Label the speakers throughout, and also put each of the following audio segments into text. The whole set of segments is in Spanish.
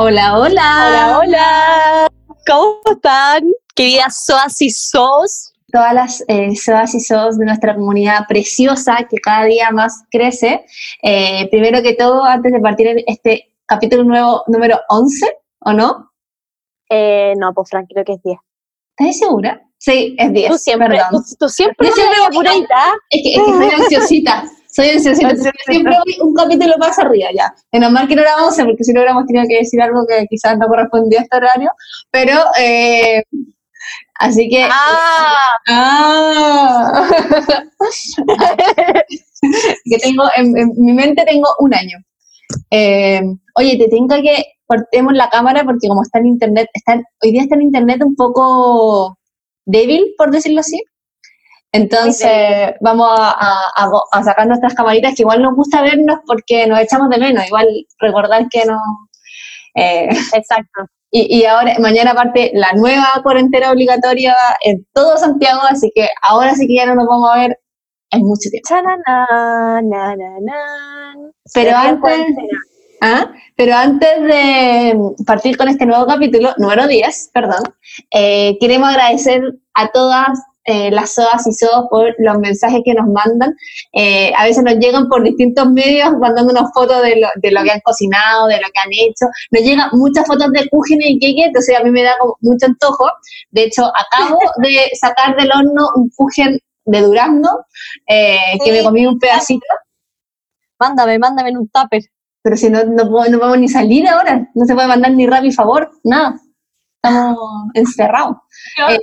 Speaker 1: Hola, hola.
Speaker 2: Hola, hola. ¿Cómo están? Queridas soas y sos.
Speaker 1: Todas las eh, soas y sos de nuestra comunidad preciosa que cada día más crece. Eh, primero que todo, antes de partir en este capítulo nuevo número 11, ¿o no?
Speaker 2: Eh, no, pues Frank, creo que es 10.
Speaker 1: ¿Estás segura? Sí, es 10.
Speaker 2: Tú siempre,
Speaker 1: perdón.
Speaker 2: tú, tú siempre
Speaker 1: Yo siempre. Es que, es que soy ansiosita. Soy. Ansiosita. Siempre voy un capítulo más arriba ya. Menos mal que no era 11, porque si no hubiéramos tenido que decir algo que quizás no correspondía a este horario. Pero, eh, así que.
Speaker 2: Ah,
Speaker 1: Ah. que tengo, en, en mi mente tengo un año. Eh, oye, te tengo que cortemos la cámara porque como está en internet, está hoy día está en internet un poco débil, por decirlo así. Entonces vamos a, sacar nuestras camaritas que igual nos gusta vernos porque nos echamos de menos, igual recordar que no... eh,
Speaker 2: exacto.
Speaker 1: y, y ahora, mañana parte la nueva cuarentena obligatoria en todo Santiago, así que ahora sí que ya no nos vamos a ver en mucho tiempo.
Speaker 2: Na, na, na.
Speaker 1: Pero antes-. ¿Ah? Pero antes de partir con este nuevo capítulo, número 10, perdón, eh, queremos agradecer a todas eh, las SOAS y SOAS por los mensajes que nos mandan. Eh, a veces nos llegan por distintos medios mandándonos fotos de lo, de lo que han cocinado, de lo que han hecho. Nos llegan muchas fotos de cúgenes y queque, entonces a mí me da como mucho antojo. De hecho, acabo de sacar del horno un cúgen de durazno, eh, que
Speaker 2: Sí.
Speaker 1: me comí un pedacito.
Speaker 2: Mándame, mándame en un tupper.
Speaker 1: Pero si no, no, puedo- no podemos ni salir ahora, no se puede mandar ni Rappi favor, nada. Estamos encerrados. Eh,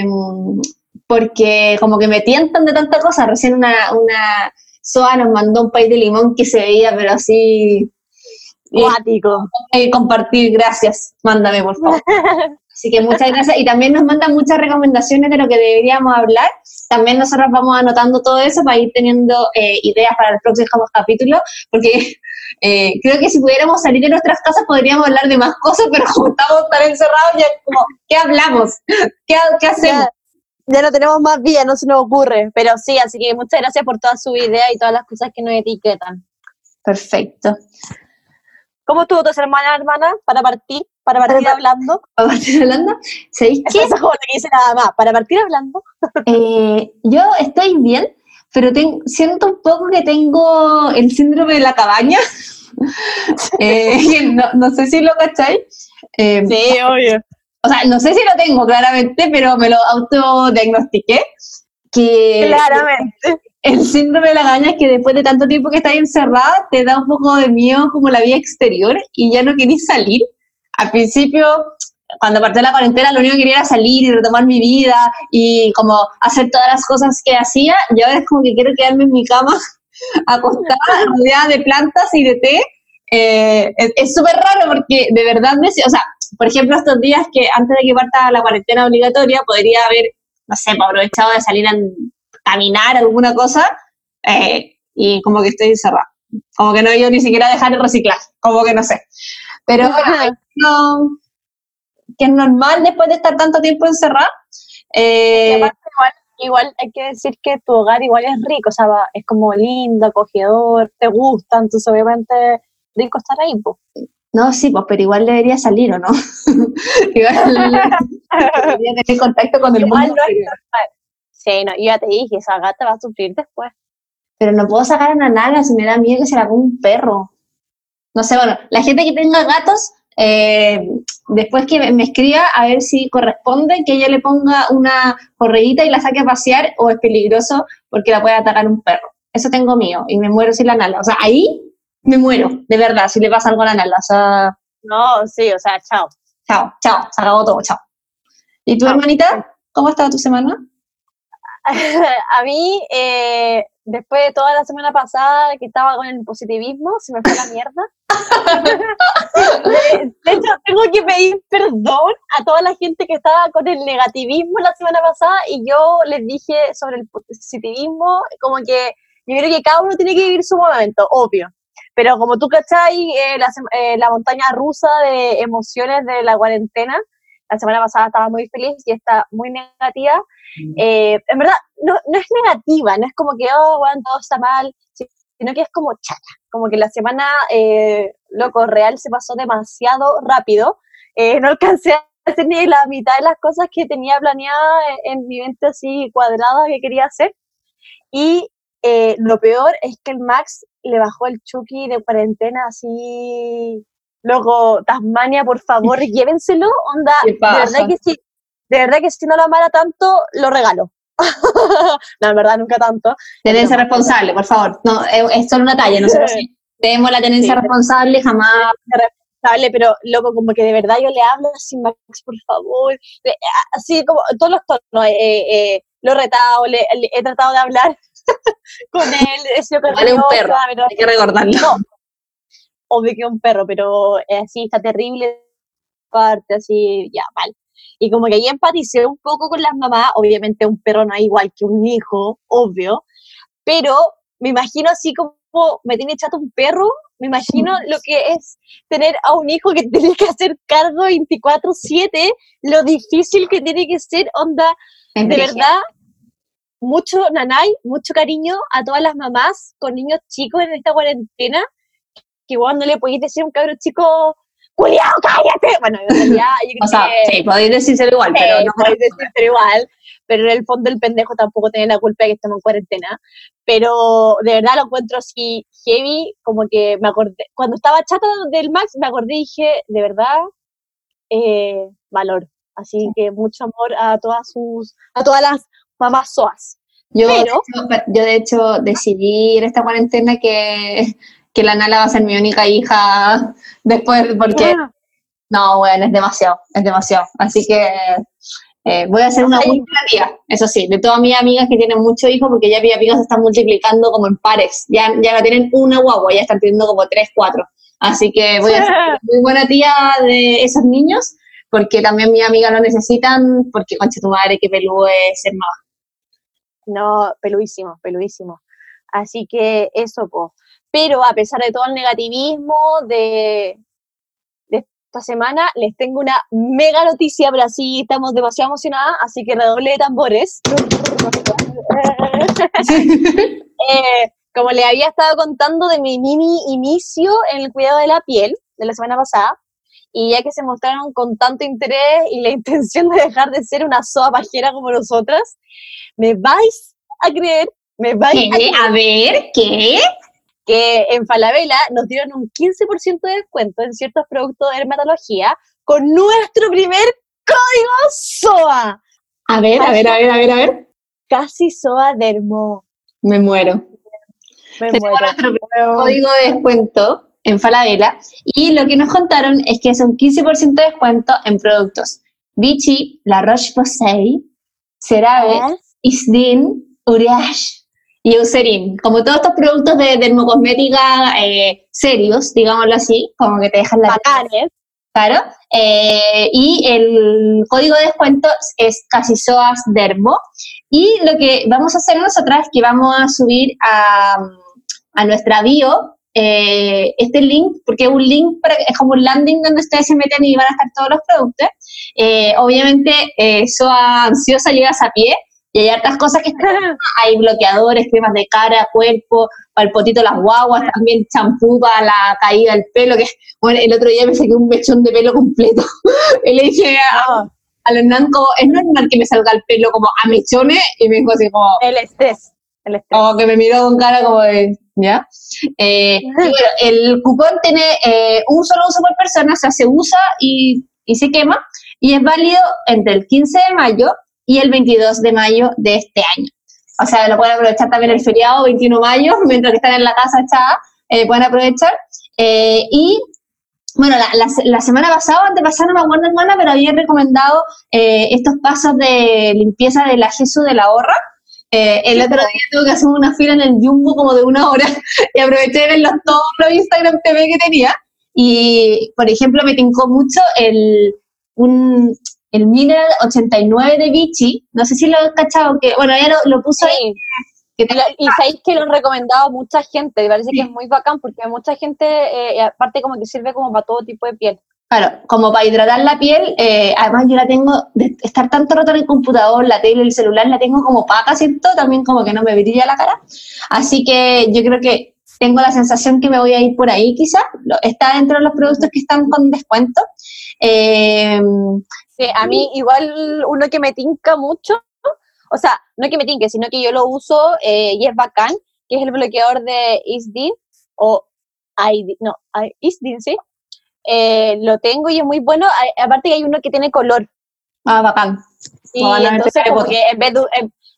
Speaker 1: em, porque como que me tientan de tanta cosa. Recién una, una SOA nos mandó un país de limón que se veía, pero así.
Speaker 2: Guático.
Speaker 1: eh, compartir, gracias. Mándame, por favor. Así que muchas gracias. Y también nos mandan muchas recomendaciones de lo que deberíamos hablar. También nosotros vamos anotando todo eso para ir teniendo eh, ideas para los próximos capítulos, porque eh, creo que si pudiéramos salir de nuestras casas podríamos hablar de más cosas, pero como estamos tan encerrados, ya como, ¿qué hablamos? ¿Qué, qué hacemos?
Speaker 2: Ya, no tenemos más vida, no se nos ocurre. Pero sí, así que muchas gracias por todas sus ideas y todas las cosas que nos etiquetan.
Speaker 1: Perfecto.
Speaker 2: ¿Cómo estuvo tu semana, hermana? Para partir, para partir
Speaker 1: Para-
Speaker 2: hablando.
Speaker 1: ¿Para partir hablando? ¿Sabéis qué?
Speaker 2: Eso es como te dice nada más. Para partir hablando.
Speaker 1: Eh, yo estoy bien, pero ten- siento un poco que tengo el síndrome de la cabaña. Eh, no, no sé si lo cacháis. Eh,
Speaker 2: Sí, obvio.
Speaker 1: O sea, no sé si lo tengo claramente, pero me lo autodiagnostiqué. Que
Speaker 2: Claramente.
Speaker 1: el síndrome de la cabaña es que después de tanto tiempo que estás encerrada, te da un poco de miedo como la vida exterior y ya no querís salir. Al principio, cuando partió la cuarentena, lo único que quería era salir y retomar mi vida y como hacer todas las cosas que hacía. Y ahora es como que quiero quedarme en mi cama, acostada, rodeada de plantas y de té. Eh, es súper raro porque de verdad, me, o sea, por ejemplo, estos días que antes de que parta la cuarentena obligatoria, podría haber, no sé, pues, aprovechado de salir a caminar, alguna cosa, eh, y como que estoy encerrada. Como que no he ido ni siquiera a dejar el reciclaje, como que no sé. Pero bueno, no, que es normal después de estar tanto tiempo encerrada. Eh,
Speaker 2: igual, igual hay que decir que tu hogar igual es rico, o sea, va- es como lindo, acogedor, te gusta, entonces obviamente rico estar ahí, pues.
Speaker 1: No, sí, pues, pero igual debería salir, ¿o no? igual debería tener contacto con el
Speaker 2: Igual
Speaker 1: mundo.
Speaker 2: no es. Sí, no, yo ya te dije, esa gata va a sufrir después.
Speaker 1: pero no puedo sacar a la nalga si me da miedo que se la coma un perro. No sé, bueno, la gente que tenga gatos, eh, después que me- me escriba a ver si corresponde que ella le ponga una correíta y la saque a pasear o es peligroso porque la puede atacar un perro. Eso tengo mío y me muero sin la nalga. O sea, ahí me muero, de verdad, si le pasa algo a la nalga. O sea,
Speaker 2: No, sí, o sea, chao.
Speaker 1: chao, chao, se acabó todo, chao. ¿Y tu
Speaker 2: Chao.
Speaker 1: hermanita? ¿Cómo ha estado tu semana?
Speaker 2: a mí, eh, después de toda la semana pasada que estaba con el positivismo, se me fue la mierda. de, de hecho, tengo que pedir perdón a toda la gente que estaba con el negativismo la semana pasada y yo les dije sobre el positivismo, como que yo creo que cada uno tiene que vivir su momento, obvio. Pero como tú cachai, eh, la, eh, la montaña rusa de emociones de la cuarentena, la semana pasada estaba muy feliz y está muy negativa. Eh, en verdad, no, no es negativa, no es como que, oh, bueno, todo está mal, si- sino que es como chata. Como que la semana eh, loco, real se pasó demasiado rápido. Eh, no alcancé a hacer ni la mitad de las cosas que tenía planeada en, mi mente así cuadrada que quería hacer. Y eh, lo peor es que el Max le bajó el Chucky de cuarentena así. Loco, Tasmania, por favor, llévenselo. Onda, de verdad que si, de verdad que si no lo amara tanto, lo regalo. no, en verdad, nunca tanto.
Speaker 1: Tenencia responsable, por favor. No, es, solo una talla, nosotros sí. tenemos la tenencia responsable, jamás.
Speaker 2: Responsable, pero loco, como que de verdad yo le hablo así, Max, por favor. Así como todos los tonos. Eh, eh, lo he retado, le, he tratado de hablar con él. Es que
Speaker 1: vale un perro, hay que recordarlo. No,
Speaker 2: obvio que un perro, pero así está terrible parte, así, ya, mal. Y como que ahí empaticé un poco con las mamás, obviamente un perro no es igual que un hijo, obvio, pero me imagino así como me tiene chato un perro, me imagino lo que es tener a un hijo que tiene que hacer cargo 24/7, lo difícil que tiene que ser, onda, de verdad, mucho nanay, mucho cariño a todas las mamás con niños chicos en esta cuarentena, que igual no le podéis decir a un cabro chico, ¡Cuidado, cállate! Bueno, ya, yo
Speaker 1: o sea, sí, podéis decírselo igual, pero no
Speaker 2: podéis decírselo igual. Pero en el fondo el pendejo tampoco tiene la culpa de que estemos en cuarentena. Pero de verdad lo encuentro así heavy, como que me acordé, cuando estaba chata del Max, me acordé y dije, de verdad, eh, valor. Así que mucho amor a todas sus, a todas las mamás soas.
Speaker 1: Yo, de hecho, yo de hecho decidí en esta cuarentena que que la Nala va a ser mi única hija después, porque ah. no, bueno, es demasiado, es demasiado. Así que eh, voy a hacer una última tía, eso sí, de todas mis amigas que tienen muchos hijos, porque ya mis amigas se están multiplicando como en pares, ya, ya no tienen una guagua, ya están teniendo como tres, cuatro. Así que voy a ser muy buena tía de esos niños, porque también mis amigas lo necesitan, porque concha tu madre, que pelú es ser mamá.
Speaker 2: No, peluísimo, peluísimo. Así que eso, pues pero a pesar de todo el negativismo de, esta semana, les tengo una mega noticia, pero así estamos demasiado emocionadas, así que redoble de tambores. Eh, como le había estado contando de mi mini inicio en el cuidado de la piel de la semana pasada, y ya que se mostraron con tanto interés y la intención de dejar de ser una soa pajera como nosotras, me vais a creer, me vais
Speaker 1: a, a ver, ¿qué?
Speaker 2: que en Falabella nos dieron un 15% de descuento en ciertos productos de dermatología con nuestro primer código SOA.
Speaker 1: A ver, a ver, a ver, a ver, a ver.
Speaker 2: Casi SOA Dermo.
Speaker 1: Me muero. Me muero. nuestro código de descuento en Falabella y lo que nos contaron es que es un 15% de descuento en productos Vichy, La Roche-Posay, CeraVe, Isdin, Uriage, y Eucerin, como todos estos productos de dermocosmética eh, serios, digámoslo así, como que te dejan la
Speaker 2: Bacanes.
Speaker 1: Claro. Eh, y el código de descuento es Casisoas Dermo. Y lo que vamos a hacer nosotras es que vamos a subir a, a nuestra bio eh, este link, porque es un link, para, es como un landing donde ustedes se meten y van a estar todos los productos. obviamente, SOA ansiosa llegas a pie, y hay hartas cosas que están, hay bloqueadores, cremas de cara, cuerpo, para el potito las guaguas, también champú para la caída del pelo, que bueno, el otro día me saqué un mechón de pelo completo. y le dije a, a Hernán como, es normal que me salga el pelo como a mechones, y me dijo así como...
Speaker 2: El estrés. El estrés.
Speaker 1: Como que me miró con cara como de, ¿ya? Eh, y bueno, el cupón tiene eh, un solo uso por persona, o sea, se usa y, y se quema, y es válido entre el 15 de mayo y el 22 de mayo de este año. O sea, lo pueden aprovechar también el feriado 21 de mayo, mientras que están en la casa echada, eh, pueden aprovechar. Eh, y bueno, la, la, semana pasada, antepasada, no me acuerdo, hermana, pero había recomendado eh, estos pasos de limpieza de la Jesús de la Horra. El otro día tuve que hacer una fila en el Jumbo como de una hora y aproveché de ver los, todos los Instagram TV que tenía. Y, por ejemplo, me tincó mucho el, un, el Mineral 89 de Vichy, no sé si lo has cachado, que bueno, ya lo, puso ahí.
Speaker 2: y sabéis que lo han recomendado mucha gente, me parece que es muy bacán porque mucha gente, eh, aparte como que sirve como para todo tipo de piel.
Speaker 1: Claro, como para hidratar la piel, eh, además yo la tengo, de estar tanto rato en el computador, la tele, el celular, la tengo como paca, ¿cierto? También como que no me brilla la cara. Así que yo creo que tengo la sensación que me voy a ir por ahí quizás. Está dentro de los productos que están con descuento. Eh,
Speaker 2: sí, a mí igual uno que me tinca mucho, o sea, no que me tinque, sino que yo lo uso eh, y que es el bloqueador de Isdin o ID, no, Isdin, sí. Eh, lo tengo y es muy bueno. Aparte que hay uno que tiene color.
Speaker 1: Ah, bacán.
Speaker 2: Y entonces como que en vez de,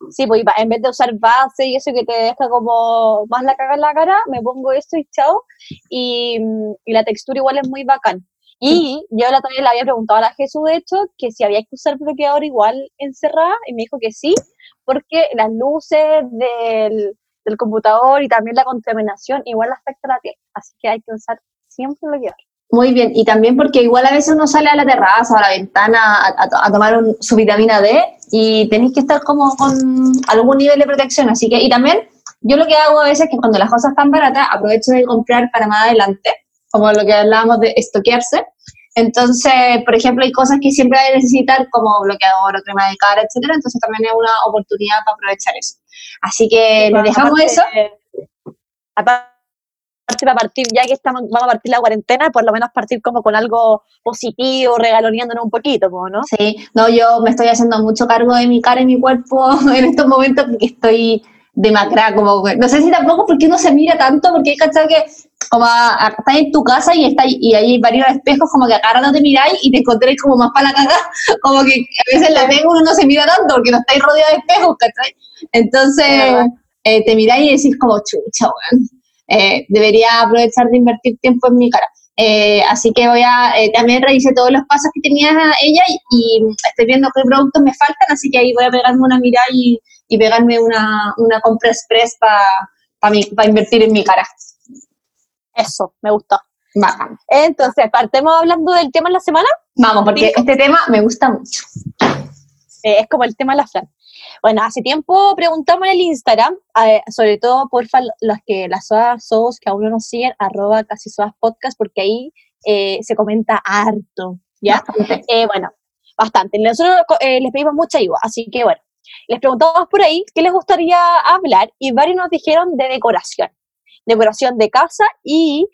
Speaker 2: sí, pues en vez de usar base y eso que te deja como más la caga en la cara, me pongo esto y chao. Y, y la textura igual es muy bacán. Y yo la también le había preguntado a la Jesús, de hecho, que si había que usar bloqueador igual encerrada, y me dijo que sí, porque las luces del, del computador y también la contaminación igual afecta a la piel. Así que hay que usar siempre bloqueador.
Speaker 1: Muy bien, y también porque igual a veces uno sale a la terraza o a la ventana a, tomar su vitamina D y tenéis que estar como con algún nivel de protección. Así que, y también yo lo que hago a veces es que cuando las cosas están baratas, aprovecho de comprar para más adelante, como lo que hablábamos de estoquearse. Entonces, por ejemplo, hay cosas que siempre hay que necesitar como bloqueador o crema de cara, etcétera. Entonces también es una oportunidad para aprovechar eso. Así que les dejamos eso.
Speaker 2: Aparte, para partir, ya que estamos, vamos a partir la cuarentena, por lo menos partir como con algo positivo, regaloneándonos un poquito, ¿no?
Speaker 1: Sí, no, yo me estoy haciendo mucho cargo de mi cara y mi cuerpo en estos momentos porque estoy demacrada, como, no sé si tampoco porque uno se mira tanto, porque hay que que como estás en tu casa y está y hay varios espejos como que acá no te miráis y te encontréis como más para la caga, como que a veces la pego uno no se mira tanto porque no estáis rodeados de espejos, ¿cachai? Entonces eh, te miráis y decís como chucha, weón eh, debería aprovechar de invertir tiempo en mi cara. Eh, así que voy a, eh, también revisé todos los pasos que tenía ella y, estoy viendo qué productos me faltan, así que ahí voy a pegarme una mirada y, y pegarme una, una compra express para invertir en mi cara.
Speaker 2: Eso, me gustó. Entonces, partemos hablando del tema de la semana.
Speaker 1: Vamos, porque este tema me gusta mucho.
Speaker 2: es como el tema de la Fran. Bueno, hace tiempo preguntamos en el Instagram, sobre todo por los que las SOAS que aún no nos siguen, arroba casi SOAS podcast, porque ahí eh, se comenta harto, ¿ya? Eh, bueno, bastante. Nosotros eh, les pedimos mucha ayuda, así que bueno, les preguntamos por ahí qué les gustaría hablar y varios nos dijeron de decoración, decoración de casa y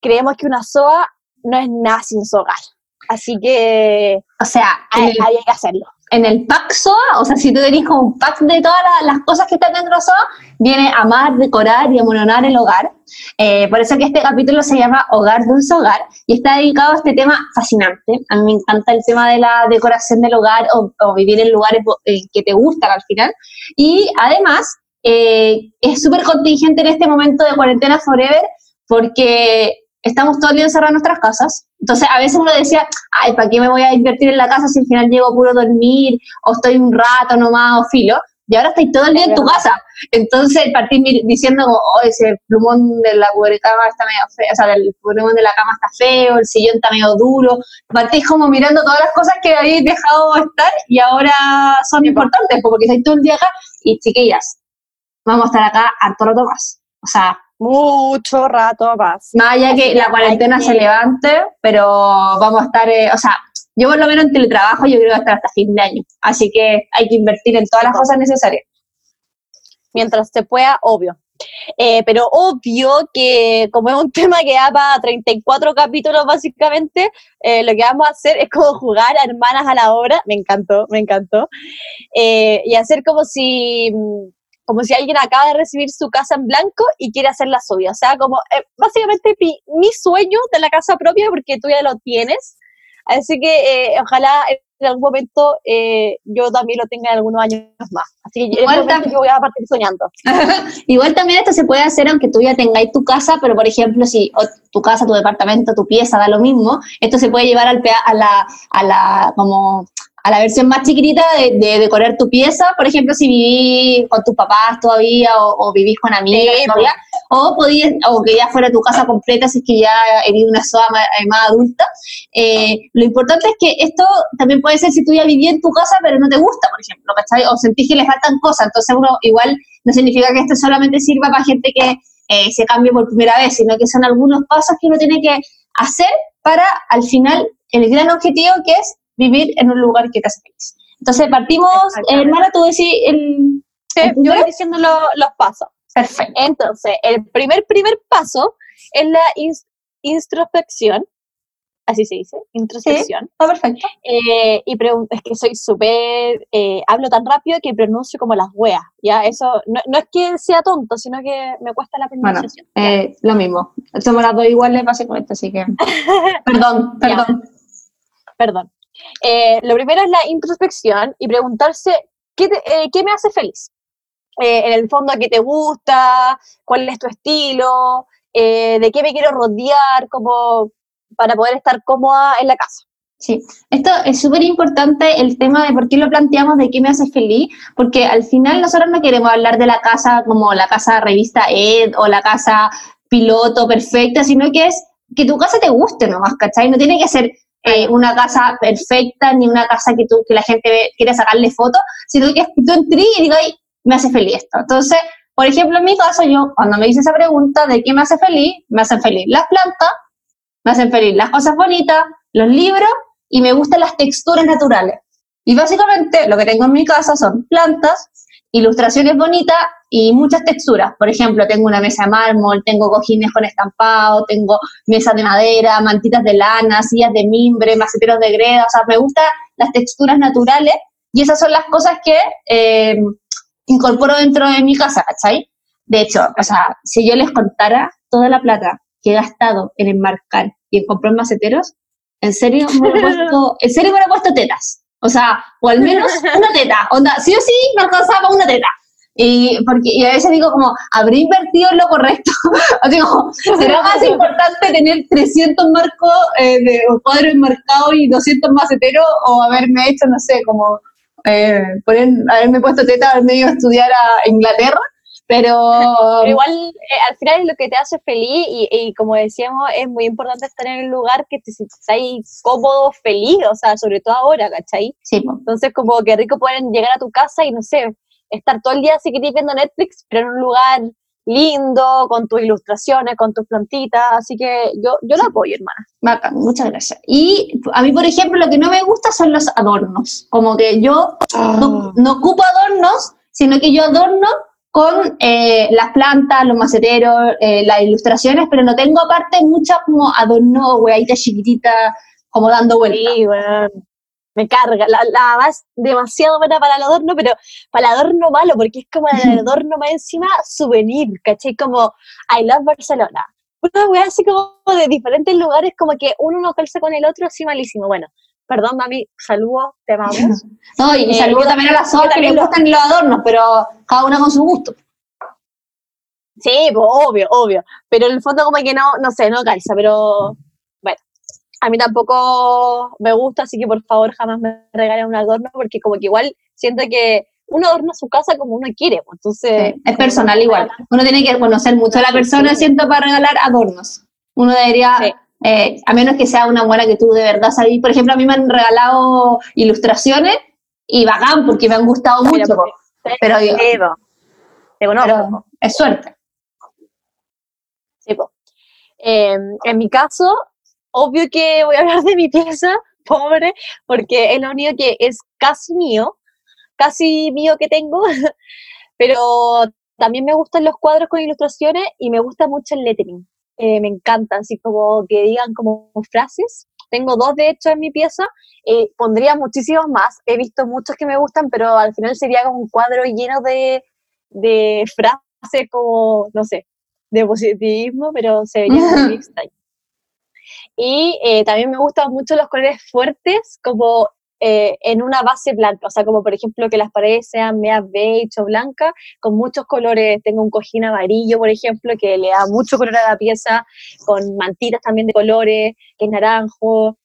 Speaker 2: creemos que una SOA no es nada sin su hogar. Así que,
Speaker 1: o sea,
Speaker 2: hay que hacerlo
Speaker 1: en el pack SOA, o sea, si tú tenés como un pack de todas las, cosas que están dentro de SOA, viene amar, decorar y amononar el hogar. Eh, por eso que este capítulo se llama Hogar Dulce Hogar y está dedicado a este tema fascinante. A mí me encanta el tema de la decoración del hogar o, vivir en lugares eh, que te gustan al final. Y además, eh, es súper contingente en este momento de cuarentena forever porque estamos todos el día encerrados en nuestras casas. Entonces, a veces uno decía, ay, ¿para qué me voy a invertir en la casa si al final llego puro a dormir o estoy un rato nomás o filo? Y ahora estáis todo el día en tu casa. Entonces, partir diciendo, oh, ese plumón de la cama está medio feo, o sea, el plumón de la cama está feo, el sillón está medio duro. Partís como mirando todas las cosas que habéis dejado estar y ahora son importantes, porque estáis todo el día acá y chiquillas, vamos a estar acá harto rato más. O sea,
Speaker 2: mucho rato más.
Speaker 1: Más allá que la cuarentena se levante, pero vamos a estar, eh, o sea, yo por lo menos en teletrabajo yo creo que estar hasta fin de año. Así que hay que invertir en todas las cosas necesarias.
Speaker 2: Mientras se pueda, obvio. Eh, pero obvio que como es un tema que da para 34 capítulos básicamente, eh, lo que vamos a hacer es como jugar a hermanas a la obra, me encantó, me encantó, y hacer como si mm, como si alguien acaba de recibir su casa en blanco y quiere hacerla suya. O sea, como eh, básicamente mi, sueño de la casa propia porque tú ya lo tienes. Así que eh, ojalá en algún momento eh, yo también lo tenga en algunos años más. Así que Igual yo voy a partir soñando.
Speaker 1: Igual también esto se puede hacer aunque tú ya tengáis tu casa, pero por ejemplo, si tu casa, tu departamento, tu pieza da lo mismo, esto se puede llevar al, a la, a la, como a la versión más chiquitita de, decorar tu pieza, por ejemplo, si vivís con tus papás todavía o, vivís con amigos todavía, o, podías, o que ya fuera tu casa completa si es que ya eres una soa eh, más, adulta. Eh, lo importante es que esto también puede ser si tú ya vivías en tu casa pero no te gusta, por ejemplo, O sentís que le faltan cosas, entonces uno igual no significa que esto solamente sirva para gente que eh, se cambie por primera vez, sino que son algunos pasos que uno tiene que hacer para al final el gran objetivo que es vivir en un lugar que te hace feliz. Entonces partimos, hermana, tú decís el...
Speaker 2: yo voy diciendo los pasos.
Speaker 1: Perfecto.
Speaker 2: Entonces, el primer, primer paso es la introspección, así se dice, introspección.
Speaker 1: Sí, perfecto.
Speaker 2: Eh, y es que soy súper, eh, hablo tan rápido que pronuncio como las weas, ¿ya? Eso no, no, es que sea tonto, sino que me cuesta la pronunciación.
Speaker 1: Bueno, eh, lo mismo. Somos las dos iguales básicamente, así que... perdón, perdón.
Speaker 2: Perdón. Eh, lo primero es la introspección y preguntarse, ¿qué, ¿qué me hace feliz? En el fondo, ¿qué te gusta? ¿Cuál es tu estilo? ¿De qué me quiero rodear? Como para poder estar cómoda en la casa.
Speaker 1: Sí, esto es súper importante el tema de por qué lo planteamos de qué me hace feliz, porque al final nosotros no queremos hablar de la casa como la casa revista Ed o la casa piloto perfecta, sino que es que tu casa te guste nomás, ¿cachai? No tiene que ser eh, una casa perfecta ni una casa que, tú, que la gente quiere sacarle fotos, sino que tú entres y digas, me hace feliz esto. Entonces, por ejemplo, en mi caso, yo cuando me hice esa pregunta de qué me hace feliz, me hacen feliz las plantas, me hacen feliz las cosas bonitas, los libros y me gustan las texturas naturales. Y básicamente lo que tengo en mi casa son plantas, ilustraciones bonitas y muchas texturas. Por ejemplo, tengo una mesa de mármol, tengo cojines con estampado, tengo mesas de madera, mantitas de lana, sillas de mimbre, maceteros de greda. O sea, me gustan las texturas naturales y esas son las cosas que eh, incorporo dentro de mi casa, ¿cachai? De hecho, o sea, si yo les contara toda la plata que he gastado en enmarcar y en comprar maceteros, en serio me he puesto, en serio me he puesto tetas. O sea, o al menos una teta. Onda, sí o sí me alcanzaba una teta. Y, porque, y a veces digo como, ¿habré invertido en lo correcto? o digo, ¿será más importante tener 300 marcos eh, de cuadros enmarcados y 200 maceteros o haberme hecho, no sé, como eh, poner, haberme puesto teta, haberme ido a estudiar a Inglaterra? Pero,
Speaker 2: igual, eh, al final es lo que te hace feliz y, como decíamos, es muy importante estar en el lugar que te sientas cómodo, feliz, o sea, sobre todo ahora, ¿cachai?
Speaker 1: Sí.
Speaker 2: Entonces, como que rico pueden llegar a tu casa y, no sé, estar todo el día así que viendo Netflix, pero en un lugar lindo, con tus ilustraciones, con tus plantitas, así que yo, yo lo apoyo, hermana.
Speaker 1: Bacán, muchas gracias. Y a mí, por ejemplo, lo que no me gusta son los adornos, como que yo no, ah. no ocupo adornos, sino que yo adorno con eh, las plantas, los maceteros, eh, las ilustraciones, pero no tengo aparte muchas como adorno, hueaditas chiquititas, como dando vueltas.
Speaker 2: Sí, bueno, me carga. La, la más demasiado buena para el adorno, pero para el adorno malo, porque es como el adorno más encima souvenir, ¿cachai? Como I love Barcelona. Una wea así como de diferentes lugares, como que uno no calza con el otro, así malísimo. Bueno, Perdón, mami, saludos, te amamos.
Speaker 1: no, y, eh, también a las otras que les gustan los adornos, pero cada una con su gusto.
Speaker 2: Sí, pues, obvio, obvio. Pero en el fondo como que no, no sé, no calza, pero a mí tampoco me gusta, así que por favor jamás me regalen un adorno, porque como que igual siento que uno adorna su casa como uno quiere, pues, entonces...
Speaker 1: es personal igual. Uno tiene que conocer mucho a la persona, siento, para regalar adornos. Uno debería eh, a menos que sea una buena que tú de verdad sabes. Por ejemplo, a mí me han regalado ilustraciones y bacán porque me han gustado mucho. Pero, yo,
Speaker 2: te conozco.
Speaker 1: es suerte.
Speaker 2: Sí, em, en mi caso, obvio que voy a hablar de mi pieza, pobre, porque es lo único que es casi mío, casi mío que tengo, pero también me gustan los cuadros con ilustraciones y me gusta mucho el lettering. Eh, me encanta, así como que digan como frases. Tengo dos de hecho en mi pieza, eh, pondría muchísimos más. He visto muchos que me gustan, pero al final sería como un cuadro lleno de, de frases como, no sé, de positivismo, pero se vería muy extraño. Y eh, también me gustan mucho los colores fuertes, como eh, en una base blanca, o sea, como por ejemplo que las paredes sean media beige o blanca, con muchos colores. Tengo un cojín amarillo, por ejemplo, que le da mucho color a la pieza, con mantitas también de colores, que es naranjo.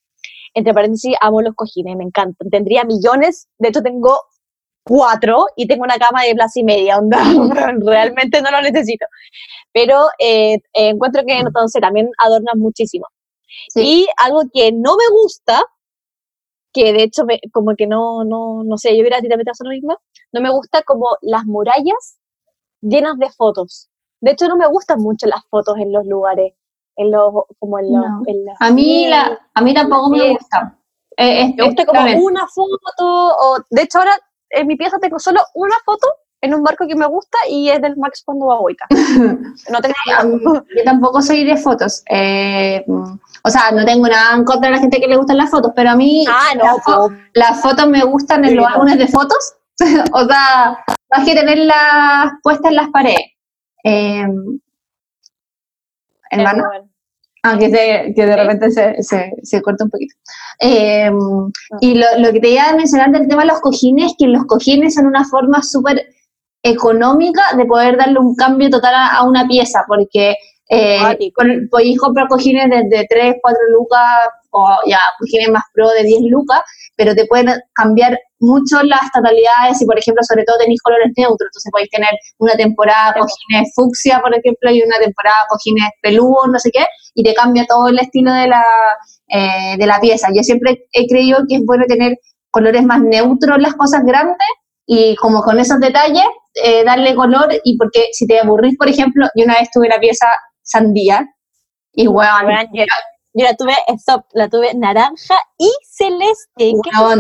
Speaker 2: Entre paréntesis, amo los cojines, me encantan. Tendría millones, de hecho tengo cuatro y tengo una cama de plaza y media, onda, realmente no lo necesito. Pero eh, encuentro que entonces también adornan muchísimo. Y algo que no me gusta que de hecho como que no, no, no sé, yo hubiera a ti también lo mismo, no me gusta como las murallas llenas de fotos. De hecho no me gustan mucho las fotos en los lugares, en los, como en los...
Speaker 1: a, mí la, a mí tampoco me gusta.
Speaker 2: Eh, me gusta como una foto, o de hecho ahora en mi pieza tengo solo una foto en un barco que me gusta y es del Max cuando va a Boica. No tengo
Speaker 1: Yo tampoco soy de fotos. Eh, o sea, no tengo nada en contra de la gente que le gustan las fotos, pero a mí
Speaker 2: Ah, no,
Speaker 1: las, fo-
Speaker 2: po.
Speaker 1: las fotos me gustan en
Speaker 2: Sí,
Speaker 1: los
Speaker 2: no.
Speaker 1: álbumes de fotos. o sea, más que tenerlas puestas en las paredes. Eh, hermano,
Speaker 2: Bueno.
Speaker 1: Ah, que, se- que de repente se, se, se corta un poquito. Eh, y lo, lo que te iba a mencionar del tema de los cojines, que los cojines son una forma súper económica de poder darle un cambio total a, a una pieza, porque eh, con- podéis comprar cojines desde 3, 4 lucas, o ya cojines más pro de 10 lucas, pero te pueden cambiar mucho las totalidades y, por ejemplo, sobre todo tenéis colores neutros, entonces podéis tener una temporada
Speaker 2: Sí.
Speaker 1: cojines fucsia, por ejemplo, y una temporada cojines peludos, no sé qué, y te cambia todo el estilo de la, eh, de la pieza. Yo siempre he creído que es bueno tener colores más neutros las cosas grandes y como con esos detalles eh, darle color y porque si te aburrís, por ejemplo, yo una vez tuve la pieza sandía y weón,
Speaker 2: Weón, yo, yo la tuve, stop, la tuve naranja y celeste. ¿Qué es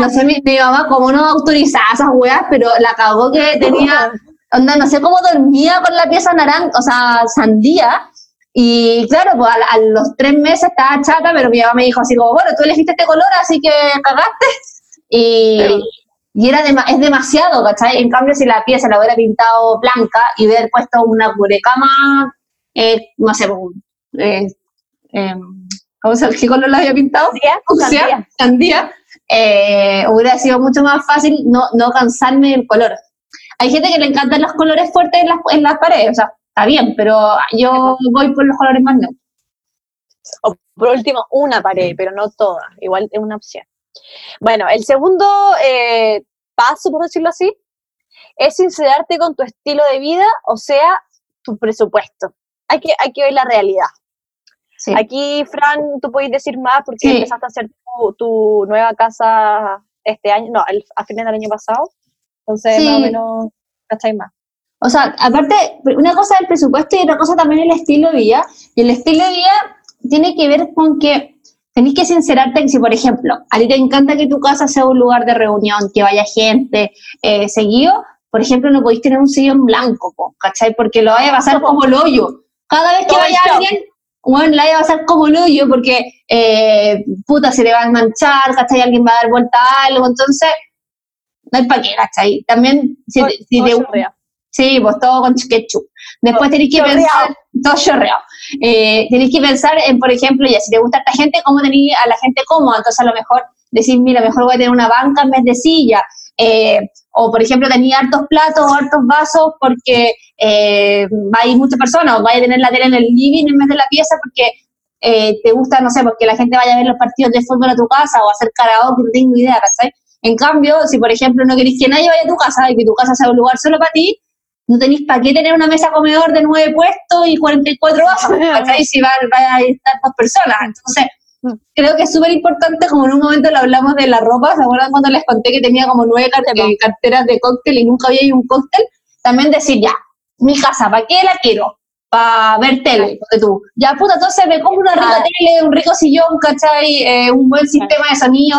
Speaker 1: no sé mi, mi mamá cómo no autorizaba esas weas, pero la cagó que tenía, onda, no sé cómo dormía con la pieza naranja, o sea, sandía. Y claro, pues a, a los tres meses estaba chata, pero mi mamá me dijo así como, bueno, tú elegiste este color, así que cagaste. Y, y era dema- es demasiado, ¿cachai? En cambio, si la pieza la hubiera pintado blanca y hubiera puesto una cubrecama, eh, no sé, pues, eh, eh, ¿cómo se, ¿qué color la había pintado?
Speaker 2: Sandía, sandía.
Speaker 1: sandía, eh, hubiera sido mucho más fácil no, no cansarme del color. Hay gente que le encantan los colores fuertes en las, en las paredes, o sea, está bien, pero yo voy por los colores más neutros.
Speaker 2: O por último, una pared, pero no toda. Igual es una opción. Bueno, el segundo eh, paso, por decirlo así, es sincerarte con tu estilo de vida, o sea, tu presupuesto. Hay que, hay que ver la realidad.
Speaker 1: Sí.
Speaker 2: Aquí, Fran, tú puedes decir más porque
Speaker 1: Sí.
Speaker 2: empezaste a hacer tu, tu nueva casa este año, no, el- a fines del año pasado. Entonces,
Speaker 1: Sí.
Speaker 2: más o menos, ¿cachai más?
Speaker 1: O sea, aparte, una cosa es el presupuesto y otra cosa también el estilo de vida. Y el estilo de vida tiene que ver con que tenés que sincerarte que si, por ejemplo, a ti te encanta que tu casa sea un lugar de reunión, que vaya gente eh, seguido, por ejemplo, no podéis tener un sillón blanco, po, ¿cachai? Porque lo vaya a pasar como el hoyo. Cada vez que vaya alguien, bueno, la vaya a pasar como el hoyo porque, eh, puta, se le va a manchar, ¿cachai? Alguien va a dar vuelta a algo, entonces, no hay para qué, ¿cachai? También, si, te- si te. Sí, pues todo con ketchup. Después tenéis que
Speaker 2: Chorreado.
Speaker 1: pensar, todo chorreado. Eh, tenéis que pensar en, por ejemplo, ya si te gusta esta gente, ¿cómo tenéis a la gente cómoda? Entonces a lo mejor decir, mira, mejor voy a tener una banca en vez de silla. Eh, o por ejemplo, tenéis hartos platos o hartos vasos porque eh, va a ir muchas personas, o vais a tener la tele en el living en vez de la pieza porque eh, te gusta, no sé, porque la gente vaya a ver los partidos de fútbol a tu casa o a hacer karaoke, no tengo idea, ¿cachai? En cambio, si por ejemplo no queréis que nadie vaya a tu casa y que tu casa sea un lugar solo para ti, no tenéis para qué tener una mesa comedor de nueve puestos y 44 vasos, ¿cachai? Si van, van a estar dos personas. Entonces, creo que es súper importante, como en un momento lo hablamos de la ropa, ¿se acuerdan cuando les conté que tenía como nueve eh, carteras de cóctel y nunca había ido un cóctel? También decir, ya, mi casa, ¿para qué la quiero? Para ver tele, porque tú. Ya, puta, entonces me compro una rica
Speaker 2: Ah.
Speaker 1: tele, un rico sillón, ¿cachai? Eh, un buen sistema de sonido.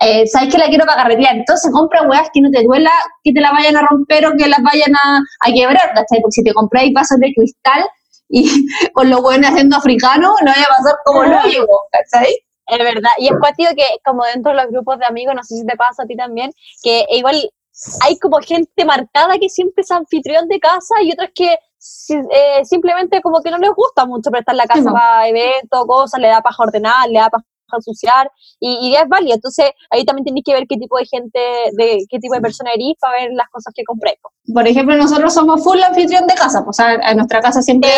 Speaker 1: Eh, ¿Sabes que la quiero para carretear? Entonces compra weas que no te duela que te la vayan a romper o que las vayan a, a quebrar, ¿cachai? Porque si te compráis vasos de cristal y con los buenos haciendo africano, no vaya a pasar como lo digo, ¿cachai?
Speaker 2: Es verdad, y es cuático que como dentro de los grupos de amigos, no sé si te pasa a ti también, que igual hay como gente marcada que siempre es anfitrión de casa y otras que eh, simplemente como que no les gusta mucho prestar la casa
Speaker 1: Sí,
Speaker 2: para eventos, cosas, le da para ordenar, le da para ensuciar y, y es válido. Entonces ahí también tenéis que ver qué tipo de gente, de qué tipo de persona eres para ver las cosas que compré. po.
Speaker 1: Por ejemplo, nosotros somos full anfitrión de casa, pues, o sea, en nuestra casa siempre...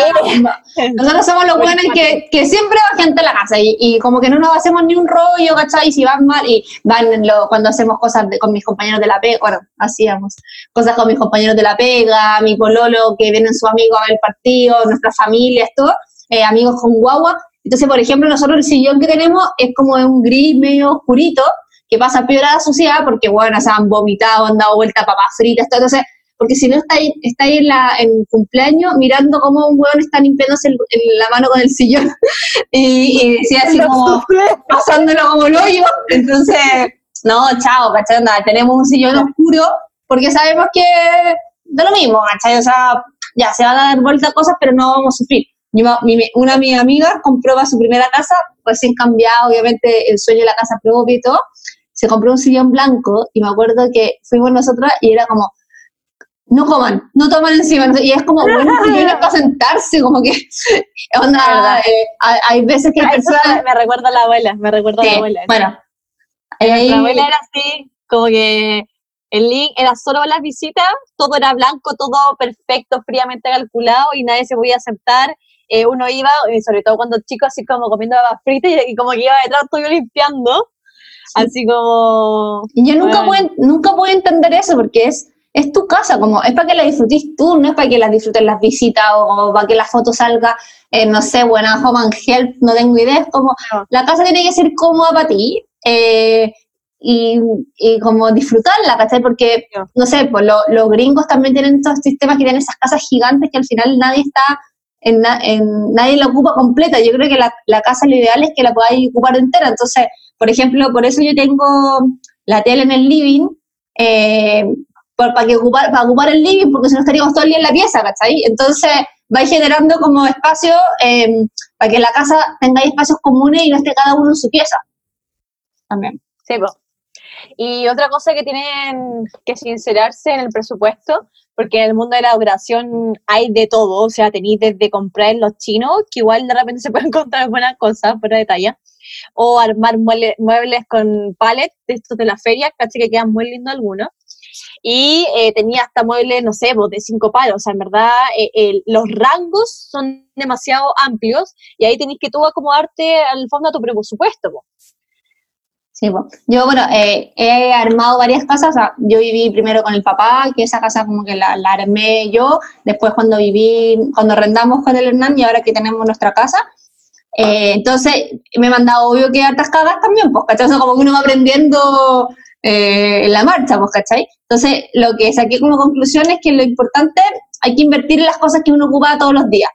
Speaker 1: Nosotros somos los buenos que, que siempre va gente a la casa y, y como que no nos hacemos ni un rollo, ¿cachai? Y si van mal, y van lo- cuando hacemos cosas de- con mis compañeros de la pega, bueno, hacíamos cosas con mis compañeros de la pega, mi pololo, que vienen sus amigos a ver el partido, nuestras familias, todo, eh, amigos con guagua. Entonces, por ejemplo, nosotros el sillón que tenemos es como de un gris medio oscurito, que pasa peor a la suciedad porque, bueno, se han vomitado, han dado vuelta papas fritas, todo. Entonces, porque si no está ahí, está ahí en, la, en cumpleaños mirando cómo un hueón está limpiándose el- la mano con el sillón y, y decía así como pasándolo como el hoyo. Entonces, no, chao, ¿cachai? Onda, tenemos un sillón oscuro porque sabemos que de lo mismo, ¿cachai? O sea, ya se van a dar vuelta cosas, pero no vamos a sufrir. Una de mis amigas compró su primera casa, recién cambiado, obviamente el sueño de la casa propia y todo, se compró un sillón blanco y me acuerdo que fuimos nosotras y era como, no coman, no toman encima. Y es como, bueno, sillones para sentarse, como que, onda, eh, hay veces que hay
Speaker 2: personas... Me recuerda a la abuela, me recuerda a la abuela.
Speaker 1: Bueno.
Speaker 2: La abuela era así, como que el link era solo las visitas, todo era blanco, todo perfecto, fríamente calculado y nadie se podía sentar. Eh, uno iba, y sobre todo cuando chicos, así como comiendo papas fritas y, como que iba detrás todo limpiando. Así como...
Speaker 1: Y yo nunca, puedo, nunca puedo entender eso porque es, es tu casa, como es para que la disfrutes tú, no es para que la disfruten las visitas o, para que la foto salga, eh, no sé, buena home and health, no tengo idea, es como la casa tiene que ser cómoda para ti. Eh, y, y, como disfrutarla, ¿cachai? Porque, no sé, pues los gringos también tienen estos sistemas que tienen esas casas gigantes que al final nadie está, en, en nadie la ocupa completa. Yo creo que la, la, casa lo ideal es que la podáis ocupar entera. Entonces, por ejemplo, por eso yo tengo la tele en el living, eh, para, que ocupar, para ocupar el living, porque si no estaríamos todo el día en la pieza, ¿cachai? Entonces, vais generando como espacio eh, para que la casa tenga espacios comunes y no esté cada uno en su pieza. También.
Speaker 2: Sí. Y otra cosa que tienen que sincerarse en el presupuesto, porque en el mundo de la decoración hay de todo, o sea, tenéis desde comprar los chinos, que igual de repente se pueden encontrar buenas cosas, fuera de talla, o armar muebles, con palets de estos de la feria, casi que quedan muy lindos algunos. Y eh, tenía hasta muebles, no sé, de cinco palos. O sea, en verdad, eh, los rangos son demasiado amplios y ahí tenéis que tú acomodarte al fondo a tu presupuesto.
Speaker 1: Sí, yo, bueno, eh, he armado varias casas. yo viví primero con el papá, que esa casa como que la, armé yo. Después cuando viví, cuando arrendamos con el Hernán y ahora que tenemos nuestra casa. Eh, entonces me he mandado obvio que hartas cagas también, pues, ¿cachai? como que uno va aprendiendo eh, en la marcha, pues, ¿cachai? Entonces lo que saqué como conclusión es que lo importante hay que invertir en las cosas que uno ocupa todos los días.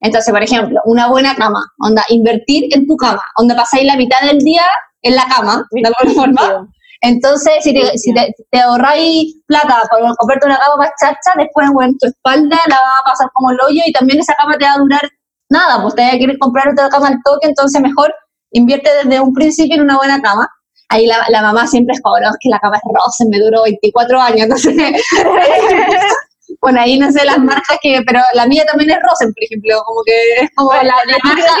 Speaker 1: Entonces, por ejemplo, una buena cama, onda, invertir en tu cama, donde pasáis la mitad del día en la cama, de alguna forma. Entonces, si te, si te, ahorráis plata por comprarte una cama más chacha, después en tu espalda la va a pasar como el hoyo y también esa cama te va a durar nada, pues te va a querer comprar otra cama al toque, entonces mejor invierte desde un principio en una buena cama. Ahí la, la mamá siempre es como, es que la cama es rosa, me duró 24 años, entonces, bueno, ahí no sé las marcas que, pero la mía también es Rosen, por ejemplo, como que es como la, la marca...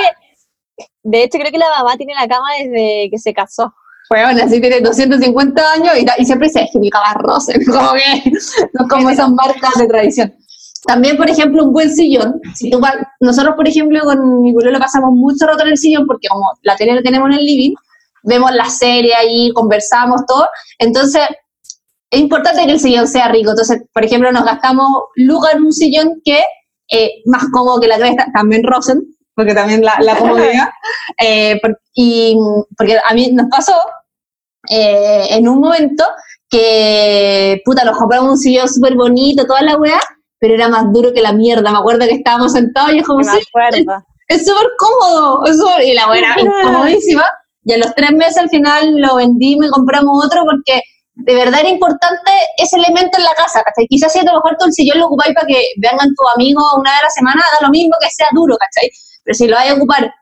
Speaker 2: De hecho, creo que la mamá tiene la cama desde que se casó.
Speaker 1: Bueno, así tiene 250 años y, siempre se que mi cama rosa, como que no como esas marcas de tradición. También, por ejemplo, un buen sillón. Nosotros, por ejemplo, con mi lo pasamos mucho rato en el sillón porque como la tele la tenemos en el living, vemos la serie ahí, conversamos todo. Entonces, es importante que el sillón sea rico. Entonces, por ejemplo, nos gastamos lucas en un sillón que eh, más cómodo que la cresta, también Rosen, porque también la, la comodidad. Eh, y porque a mí nos pasó eh, en un momento que, puta, nos compramos un sillón súper bonito, toda la weá, pero era más duro que la mierda. Me acuerdo que estábamos sentados y yo como, sí, es súper cómodo, y la weá incomodísima. Y a los tres meses al final lo vendimos y compramos otro porque de verdad era importante ese elemento en la casa, ¿cachai? Quizás si a lo mejor todo el sillón lo ocupáis para que vengan tus amigos una vez a la semana, da lo mismo que sea duro, ¿cachai? Pero si lo vais a ocupar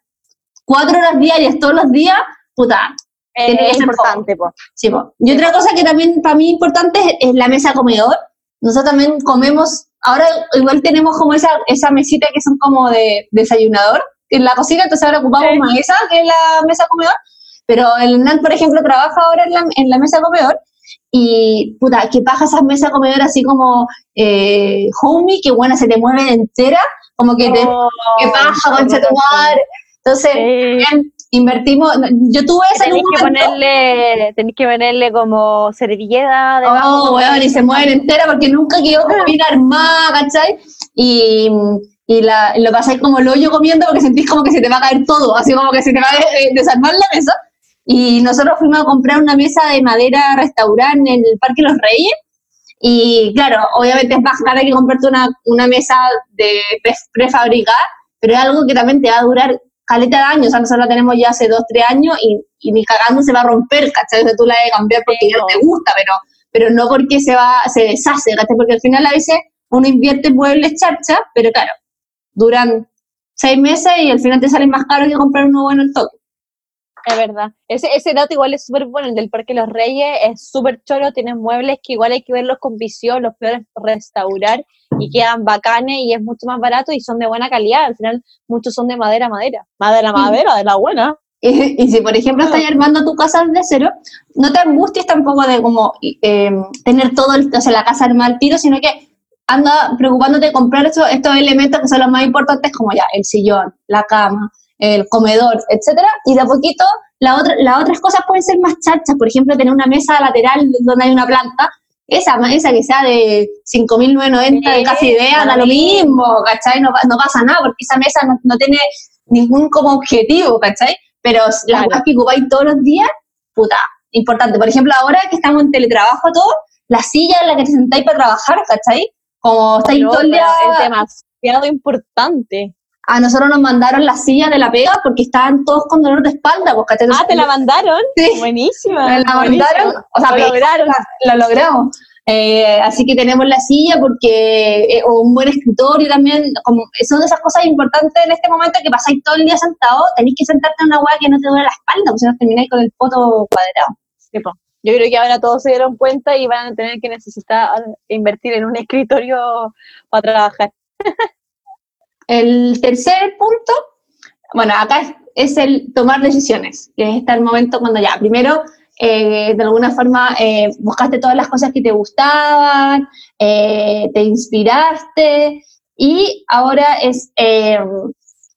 Speaker 1: cuatro horas diarias todos los días, puta.
Speaker 2: es importante, pues.
Speaker 1: Sí, Y otra cosa que también para mí importante es, la mesa comedor. Nosotros también comemos, ahora igual tenemos como esa, esa mesita que son como de desayunador en la cocina, entonces ahora ocupamos más esa que es la mesa comedor. Pero el NAN, por ejemplo, trabaja ahora en la, en la mesa comedor y puta, que paja esas mesas comedor así como eh, homey, que buena se te mueve entera como que te, oh, ¿qué pasa, concha tu madre? Entonces, invertimos, yo tuve esa
Speaker 2: que ponerle, tenéis que ponerle como servilleta
Speaker 1: debajo. Oh, weón, y se mueven entera porque nunca quedó como bien armada, ¿cachai? Y, y la, lo pasáis como el hoyo comiendo porque sentís como que se te va a caer todo, así como que se te va a desarmar la mesa. Y nosotros fuimos a comprar una mesa de madera restaurante en el Parque Los Reyes y claro, obviamente es más cara que comprarte una, una mesa de prefabricada, pero es algo que también te va a durar caleta de años. O sea, nosotros la tenemos ya hace dos, tres años y, ni cagando se va a romper, ¿cachai? O sea, tú la debes cambiar porque ya te gusta, pero, pero no porque se va, se deshace, ¿cachai? Porque al final a veces uno invierte en muebles charcha, pero claro, duran seis meses y al final te sale más caro que comprar uno bueno el toque.
Speaker 2: Es verdad. Ese, ese dato igual es súper bueno. El del Parque Los Reyes es súper choro. Tienen muebles que igual hay que verlos con visión, los puedes restaurar y quedan bacanes y es mucho más barato y son de buena calidad. Al final, muchos son de madera, madera. Madera, madera, de la buena.
Speaker 1: Y, si, por ejemplo, estás armando tu casa de cero, no te angusties tampoco de como eh, tener todo, el, o sea, la casa armada al tiro, sino que anda preocupándote de comprar estos, estos elementos que son los más importantes, como ya el sillón, la cama, el comedor, etcétera, y de a poquito la otra, las otras cosas pueden ser más chachas, por ejemplo, tener una mesa lateral donde hay una planta, esa mesa que sea de 5.990 de casi idea, da lo mismo, ¿cachai? No, no, pasa nada, porque esa mesa no, tiene ningún como objetivo, ¿cachai? Pero las cosas que ocupáis todos los días, puta, importante. Por ejemplo, ahora que estamos en teletrabajo todo, la silla en la que te sentáis para trabajar, ¿cachai? Como estáis todo el día...
Speaker 2: Es demasiado importante
Speaker 1: a nosotros nos mandaron la silla de la pega porque estaban todos con dolor de espalda. Pues,
Speaker 2: ah, ¿te la mandaron?
Speaker 1: Sí.
Speaker 2: Buenísima.
Speaker 1: la mandaron, o sea, lo lograron. Logramos. Eh, así que tenemos la silla porque, eh, o un buen escritorio también, como son esas cosas importantes en este momento que pasáis todo el día sentado, tenéis que sentarte en una hueá que no te duele la espalda, porque si no termináis con el poto cuadrado.
Speaker 2: Yo creo que ahora todos se dieron cuenta y van a tener que necesitar invertir en un escritorio para trabajar.
Speaker 1: El tercer punto, bueno, acá es, el tomar decisiones, que es el momento cuando ya, primero, eh, de alguna forma, eh, buscaste todas las cosas que te gustaban, eh, te inspiraste y ahora es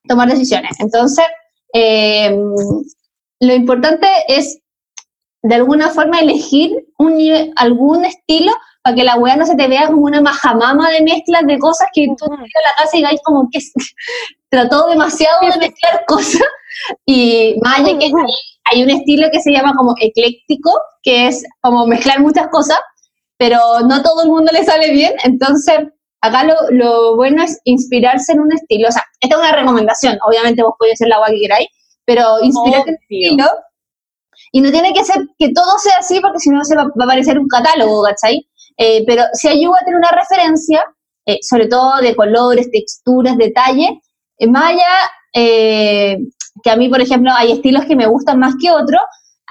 Speaker 1: tomar decisiones. Entonces, lo importante es de alguna forma elegir un, algún estilo para que la weá no se te vea como una majamama de mezclas de cosas que tú a la casa y digáis como que trató demasiado de mezclar cosas. Y más allá que hay, un estilo que se llama como ecléctico, que es como mezclar muchas cosas, pero no todo el mundo le sale bien. Entonces, acá lo, lo bueno es inspirarse en un estilo. O sea, esta es una recomendación. Obviamente vos podés hacer la agua que queráis, pero inspirarte en un estilo. Y no tiene que ser que todo sea así, porque si no se va, va a parecer un catálogo, ¿cachai? Eh, pero si ayuda a tener una referencia, eh, sobre todo de colores, texturas, detalles, eh, más allá que a mí, por ejemplo, hay estilos que me gustan más que otros,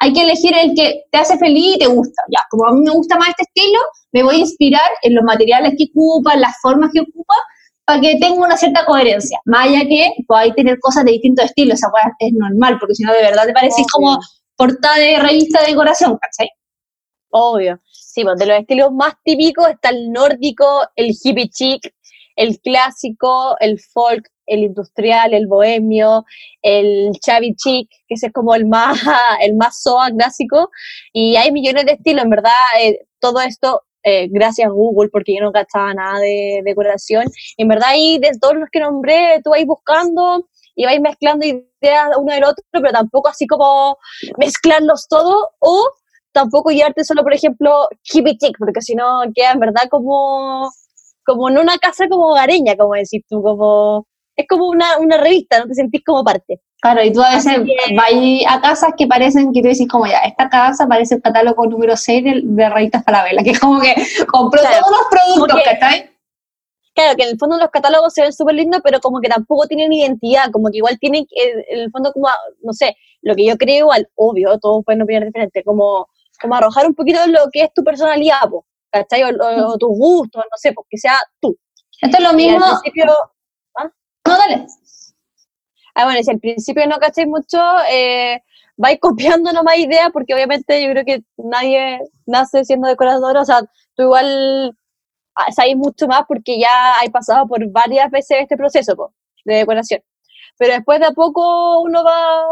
Speaker 1: hay que elegir el que te hace feliz y te gusta. Ya, como a mí me gusta más este estilo, me voy a inspirar en los materiales que ocupa, las formas que ocupa, para que tenga una cierta coherencia. Más allá que podáis tener cosas de distintos estilos, esa es normal, porque si no, de verdad te parece como portada de revista de decoración, ¿cachai?
Speaker 2: Obvio. Sí, pues de los estilos más típicos está el nórdico, el hippie chic, el clásico, el folk, el industrial, el bohemio, el chavi chic, que ese es como el más, el más soa clásico. Y hay millones de estilos, en verdad, eh, todo esto eh, gracias Google, porque yo no gastaba nada de decoración. En verdad, ahí de todos los que nombré, tú vais buscando y vais mezclando ideas uno del otro, pero tampoco así como mezclarlos todos o tampoco llevarte solo, por ejemplo, hippie chic, porque si no queda en verdad como, como en una casa como hogareña, como decís tú, como es como una, una revista, no te sentís como parte.
Speaker 1: Claro, y tú a veces vas a casas que parecen que tú decís como ya, esta casa parece el catálogo número 6 de, de revistas Falabella, que es como que compró todos los productos, que, ¿cachai?
Speaker 2: Claro, que en el fondo los catálogos se ven súper lindos, pero como que tampoco tienen identidad, como que igual tienen, en el fondo como, no sé, lo que yo creo igual, obvio, todos pueden opinar diferente, como como arrojar un poquito lo que es tu personalidad, ¿cachai? O, tus gustos, no sé, porque sea tú.
Speaker 1: Esto es lo mismo. Al principio, ¿ah? No, dale.
Speaker 2: Ah, bueno, si al principio no cacháis mucho, eh, vais copiando nomás ideas, porque obviamente yo creo que nadie nace siendo decorador, o sea, tú igual sabes mucho más porque ya hay pasado por varias veces este proceso de decoración. Pero después de a poco uno va,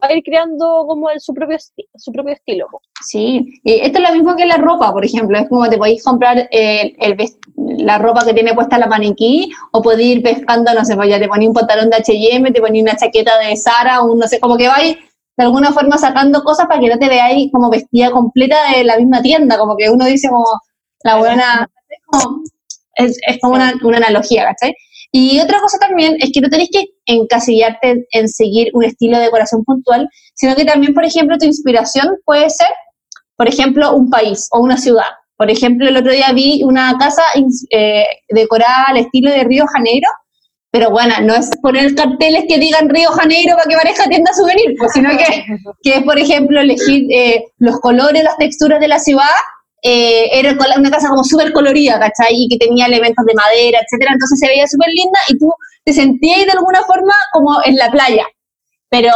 Speaker 2: a ir creando como el, su, propio su propio estilo.
Speaker 1: Sí, y esto es lo mismo que la ropa, por ejemplo, es como te podéis comprar el, la ropa que tiene puesta la maniquí o podéis ir pescando, no sé, pues ya te ponéis un pantalón de H&M, te ponéis una chaqueta de Sara, un, no sé, como que vais de alguna forma sacando cosas para que no te veáis como vestida completa de la misma tienda, como que uno dice como la buena, es como, una, una analogía, ¿cachai? Y otra cosa también es que no tenés que encasillarte en seguir un estilo de decoración puntual, sino que también, por ejemplo, tu inspiración puede ser por ejemplo, un país o una ciudad. Por ejemplo, el otro día vi una casa eh, decorada al estilo de Río Janeiro, pero bueno, no es poner carteles que digan Río Janeiro para que parezca tienda souvenir, pues, sino que, que es, por ejemplo, elegir eh, los colores, las texturas de la ciudad. Eh, era una casa como súper colorida, ¿cachai? Y que tenía elementos de madera, etcétera. Entonces se veía súper linda y tú te sentías de alguna forma como en la playa. Pero,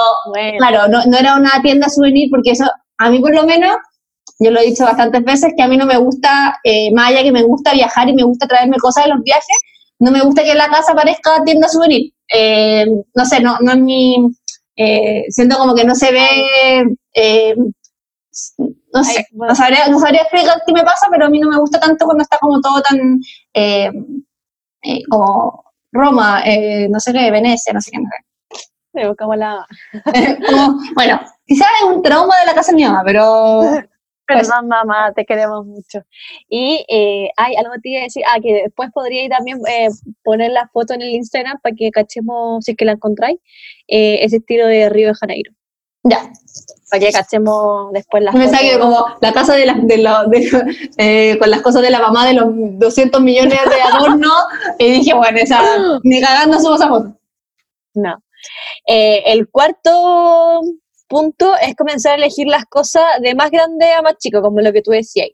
Speaker 1: claro, no, no era una tienda souvenir porque eso, a mí por lo menos, yo lo he dicho bastantes veces, que a mí no me gusta, eh, más allá que me gusta viajar y me gusta traerme cosas de los viajes, no me gusta que la casa parezca tienda souvenir. Eh, no sé, no, no es mi... Eh, siento como que no se ve... Eh, no sé, no, sabría, no sabría explicar qué me pasa, pero a mí no me gusta tanto cuando está como todo tan... como Roma, no sé qué, Venecia, no sé qué.
Speaker 2: No sé. Como la...
Speaker 1: bueno, quizás es un trauma de la casa de mi mamá, pero
Speaker 2: Perdón, pues mamá, te queremos mucho. Y eh, hay algo que te iba a decir, ah, que después podría también eh, poner la foto en el Instagram para que cachemos, si es que la encontráis, eh, ese estilo de Río de Janeiro.
Speaker 1: Ya.
Speaker 2: Para que cachemos después las
Speaker 1: Me que como la casa de, la, de, eh, con las cosas de la mamá de los 200 millones de adornos, y dije, bueno, esa, ni cagando subo esa foto.
Speaker 2: No. el cuarto punto es comenzar a elegir las cosas de más grande a más chico, como lo que tú decías.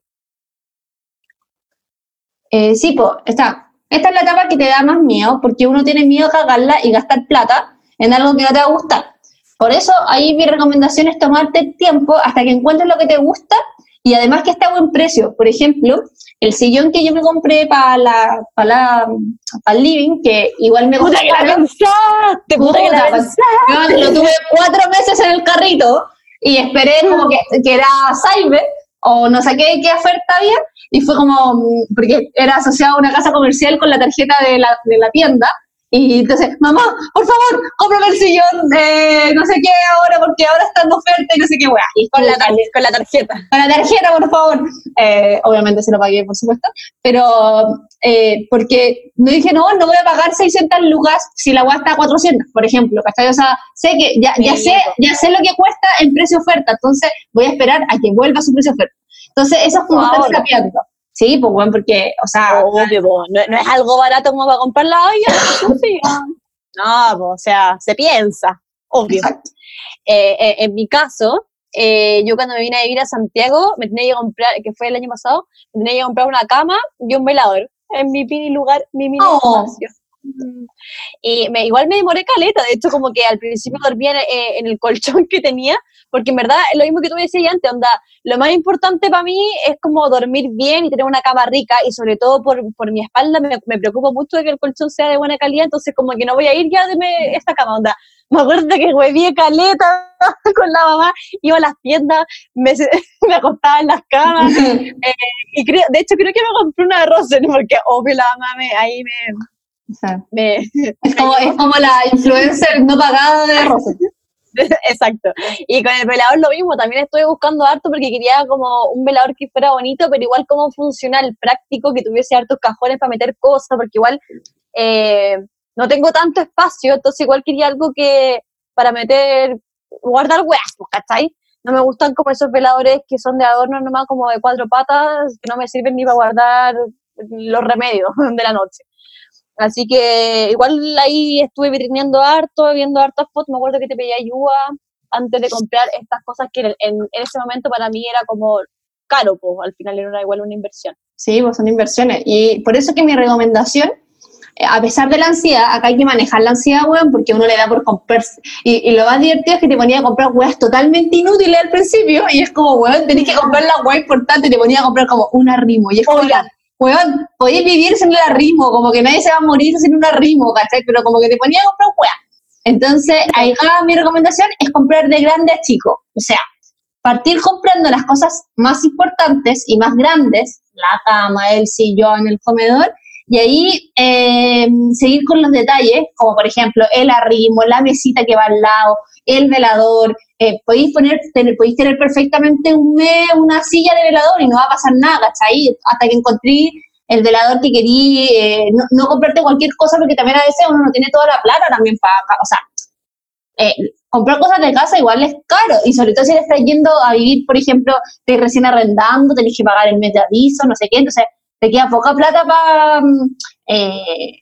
Speaker 1: Eh, sí, pues, está. Esta es la etapa que te da más miedo, porque uno tiene miedo a cagarla y gastar plata en algo que no te va a gustar. Por eso, ahí mi recomendación es tomarte tiempo hasta que encuentres lo que te gusta y además que esté a buen precio. Por ejemplo, el sillón que yo me compré para la, para el living, que igual me
Speaker 2: costó. ¡Puta que la pensaste! ¡Puta, que la pensaste!
Speaker 1: Yo lo tuve cuatro meses en el carrito y esperé como que, que era Cyber o no sé qué, qué oferta había y fue como, porque era asociado a una casa comercial con la tarjeta de la, de la tienda y entonces, mamá, por favor, cómprame el sillón de no sé qué ahora, porque ahora está en oferta y no sé qué, weá.
Speaker 2: Y con la, con la tarjeta.
Speaker 1: Con la tarjeta, por favor. Eh, obviamente se lo pagué, por supuesto. Pero, eh, porque no dije, no, no voy a pagar 600 lucas si la weá está a 400, por ejemplo. ¿cachai? O sea, sé que, ya, ya sé, ya sé lo que cuesta en precio oferta, entonces voy a esperar a que vuelva su precio oferta. Entonces, eso es como estar. Sí, pues bueno, porque, o sea...
Speaker 2: Obvio, no, es algo barato como para comprar la olla. no, pues, o sea, se piensa, obvio. Eh, eh, en mi caso, eh, yo cuando me vine a vivir a Santiago, me tenía que comprar, que fue el año pasado, me tenía que comprar una cama y un velador en mi mini lugar, mi mini oh. espacio. Y me, igual me demoré caleta, de hecho como que al principio dormía en, el colchón que tenía, porque en verdad lo mismo que tú me decías antes, onda, lo más importante para mí es como dormir bien y tener una cama rica y sobre todo por, por mi espalda me, me preocupo mucho de que el colchón sea de buena calidad, entonces como que no voy a ir ya de esta cama, onda. Me acuerdo que hueví caleta con la mamá, iba a las tiendas, me, me acostaba en las camas, eh, y creo, de hecho creo que me compré una Rosen, porque obvio la mamá me, me
Speaker 1: es, como, es como la influencer no pagada de.
Speaker 2: Exacto. Y con el velador lo mismo, también estoy buscando harto porque quería como un velador que fuera bonito, pero igual como funcional, práctico, que tuviese hartos cajones para meter cosas, porque igual eh, no tengo tanto espacio, entonces igual quería algo que para meter, guardar huesos, pues, ¿cachai? No me gustan como esos veladores que son de adorno nomás como de cuatro patas, que no me sirven ni para guardar los remedios de la noche. Así que igual ahí estuve vitrineando harto, viendo hartas fotos. Me acuerdo que te pedía ayuda antes de comprar estas cosas que en, ese momento para mí era como caro, pues al final era igual una inversión.
Speaker 1: Sí, pues son inversiones. Y por eso que mi recomendación, eh, a pesar de la ansiedad, acá hay que manejar la ansiedad, weón, porque uno le da por comprar. Y, lo más divertido es que te ponía a comprar weas totalmente inútiles al principio, y es como, weón, tenés que comprar la wea importante, te ponía a comprar como un arrimo. Y es como, weón, podéis vivir sin el arrimo, como que nadie se va a morir sin un arrimo, ¿cachai? Pero como que te ponía a comprar weón. Entonces, ahí mi recomendación es comprar de grande a chico. O sea, partir comprando las cosas más importantes y más grandes, la cama, el sillón, el comedor, y ahí eh, seguir con los detalles, como por ejemplo el arrimo, la mesita que va al lado, el velador, eh, podéis, poner, tener, podéis tener perfectamente un mes una silla de velador y no va a pasar nada, ¿cachai? Hasta que encontré el velador que querí, eh, no, comprarte cualquier cosa porque también a veces uno no tiene toda la plata también para, o sea, eh, comprar cosas de casa igual es caro, y sobre todo si le estás yendo a vivir, por ejemplo, te recién arrendando, tenés que pagar el mes de aviso, no sé qué, entonces te queda poca plata para mm, eh,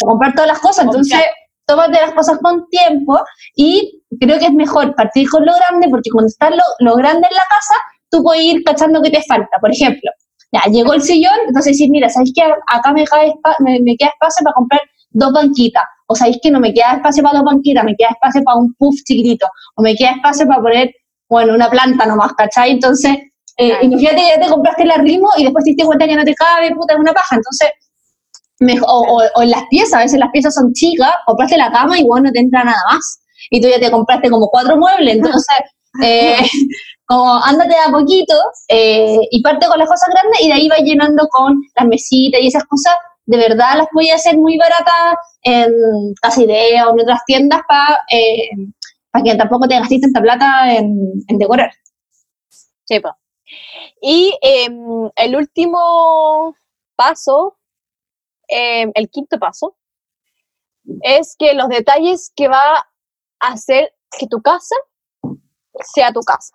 Speaker 1: comprar todas las cosas, entonces tómate las cosas con tiempo y creo que es mejor partir con lo grande porque cuando está lo, lo grande en la casa, tú puedes ir cachando que te falta. Por ejemplo, ya llegó el sillón, entonces decir, mira, ¿sabéis que acá me, me, queda espacio para comprar dos banquitas? O sabéis que no me queda espacio para dos banquitas, me queda espacio para un puff chiquitito, o me queda espacio para poner, bueno, una planta nomás, ¿cachai? Entonces, eh, imagínate ya te compraste el arrimo y después te diste cuenta que no te cabe, puta, es una paja. Entonces, o, o, en las piezas, a veces las piezas son chicas, compraste la cama y bueno, no te entra nada más. Y tú ya te compraste como cuatro muebles, entonces, eh, como ándate a poquito eh, y parte con las cosas grandes y de ahí va llenando con las mesitas y esas cosas. De verdad las voy a hacer muy baratas en Casa Idea o en otras tiendas para eh, que tampoco te gastes tanta plata en, decorar.
Speaker 2: Sí, Y em, el último paso Em, el quinto paso, es que los detalles que va a hacer que tu casa sea tu casa.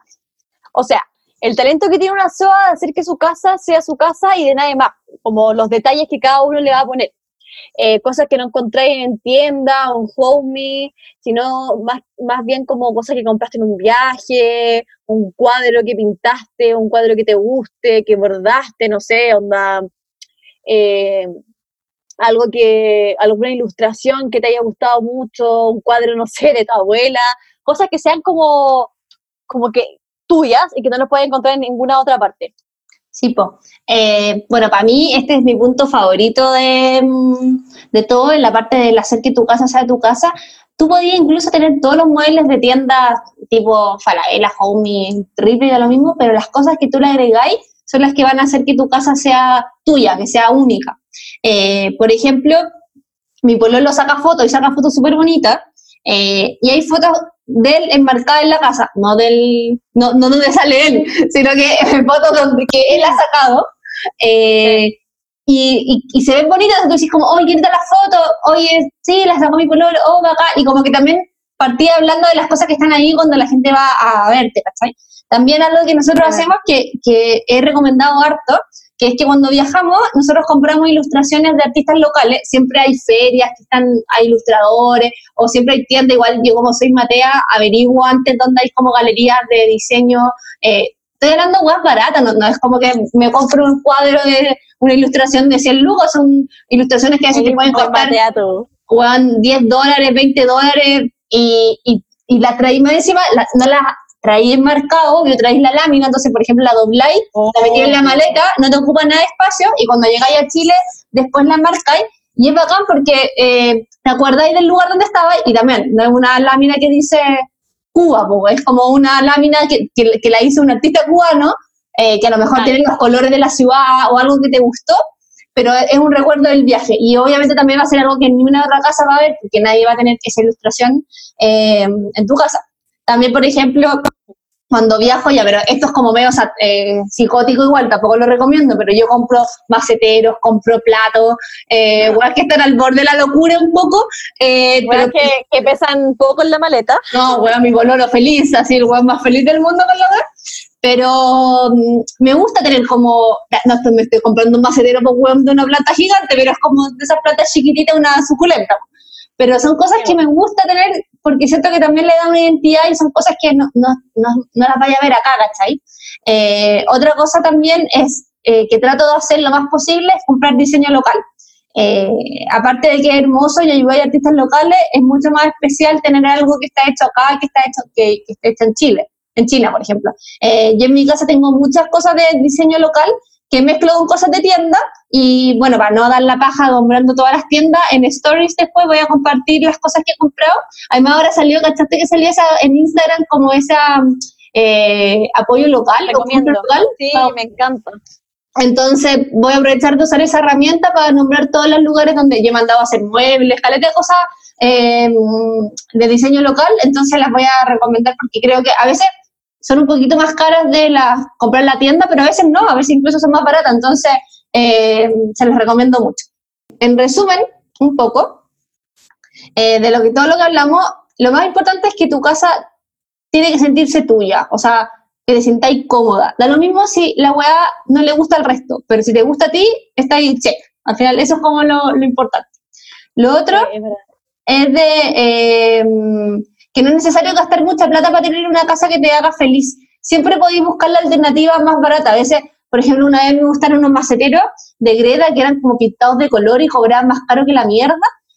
Speaker 2: O sea, el talento que tiene una SOA de hacer que su casa sea su casa y de nadie más, como los detalles que cada uno le va a poner. Eh, cosas que no encontráis en tienda o en Homey, sino más, más bien como cosas que compraste en un viaje, un cuadro que pintaste, un cuadro que te guste, que bordaste, no sé, onda. Eh, algo que, alguna ilustración que te haya gustado mucho, un cuadro, no sé, de tu abuela, cosas que sean como, como que tuyas y que no los puedes encontrar en ninguna otra parte.
Speaker 1: Sí, po. Eh, bueno, para mí este es mi punto favorito de, de todo, en la parte del hacer que tu casa sea tu casa. Tú podías incluso tener todos los muebles de tiendas tipo Falabella, Homey, Ripley, da lo mismo, pero las cosas que tú le agregáis son las que van a hacer que tu casa sea tuya, que sea única. Eh, por ejemplo, mi pololo saca fotos y saca fotos súper bonitas eh, y hay fotos de él enmarcadas en la casa, no del no, no donde sale él, sino que fotos donde, que él ha sacado. Eh, y, y, se ven bonitas, entonces dices como, oye, ¿quién está la foto? Oye, sí, la sacó mi pololo, oh, acá. Y como que también partía hablando de las cosas que están ahí cuando la gente va a verte, ¿cachai? También algo que nosotros hacemos que, que he recomendado harto que es que cuando viajamos nosotros compramos ilustraciones de artistas locales, siempre hay ferias que están, hay ilustradores, o siempre hay tiendas, igual yo como soy Matea, averiguo antes dónde hay como galerías de diseño, eh, estoy hablando de baratas, no, no es como que me compro un cuadro de una ilustración de 100 lucas, son ilustraciones que a veces te pueden costar 10 dólares, 20 dólares, y, y, y la traímos encima, no las traéis marcado, yo traéis la lámina, entonces, por ejemplo, la dobláis, la metéis en la maleta, no te ocupa nada de espacio, y cuando llegáis a Chile, después la marcáis, y es bacán porque eh, te acordáis del lugar donde estabais, y también, no es una lámina que dice Cuba, es como una lámina que, que, la hizo un artista cubano, eh, que a lo mejor tiene los colores de la ciudad o algo que te gustó, pero es un recuerdo del viaje. Y obviamente también va a ser algo que ni una otra casa va a ver, porque nadie va a tener esa ilustración eh, en tu casa. También, por ejemplo, cuando viajo, ya, pero esto es como medio eh, psicótico igual, tampoco lo recomiendo, pero yo compro maceteros, compro platos, eh, igual que están al borde de la locura un poco.
Speaker 2: Eh, pero que, que, pesan poco en la maleta.
Speaker 1: No, bueno, mi bololo feliz, así el weón más feliz del mundo con lo pero mm, me gusta tener como, no estoy, me estoy comprando un macetero por weón de una planta gigante, pero es como de esas plantas chiquititas, una suculenta. Pero son cosas que me gusta tener porque siento que también le da una identidad y son cosas que no, no, no, no las vaya a ver acá, ¿cachai? Eh, otra cosa también es eh, que trato de hacer lo más posible es comprar diseño local. Eh, aparte de que es hermoso y ayudar a artistas locales, es mucho más especial tener algo que está hecho acá que está hecho, que, que está hecho en Chile, en China, por ejemplo. yo en mi casa tengo muchas cosas de diseño local que mezclo con cosas de tienda y bueno, para no dar la paja nombrando todas las tiendas, en stories después voy a compartir las cosas que he comprado. Además ahora salió, ¿cachaste que salía esa, en Instagram como esa eh, apoyo local?
Speaker 2: Recomiendo. Local? Sí, ah. me encanta.
Speaker 1: Entonces voy a aprovechar de usar esa herramienta para nombrar todos los lugares donde yo he mandado a hacer muebles, caleta de cosas eh, de diseño local, entonces las voy a recomendar porque creo que a veces son un poquito más caras de la, comprar en la tienda, pero a veces no, a veces incluso son más baratas, entonces eh, se los recomiendo mucho. En resumen, un poco, eh, de lo que todo lo que hablamos, lo más importante es que tu casa tiene que sentirse tuya, o sea, que te sintáis cómoda. Da lo mismo si la weá no le gusta al resto, pero si te gusta a ti, está ahí check. Al final, eso es como lo, lo importante. Lo otro es, de eh, que no es necesario gastar mucha plata para tener una casa que te haga feliz. Siempre podéis buscar la alternativa más barata. A veces, por ejemplo, una vez me gustaron unos maceteros de Greda que eran como pintados de color y cobraban más caro que la mierda.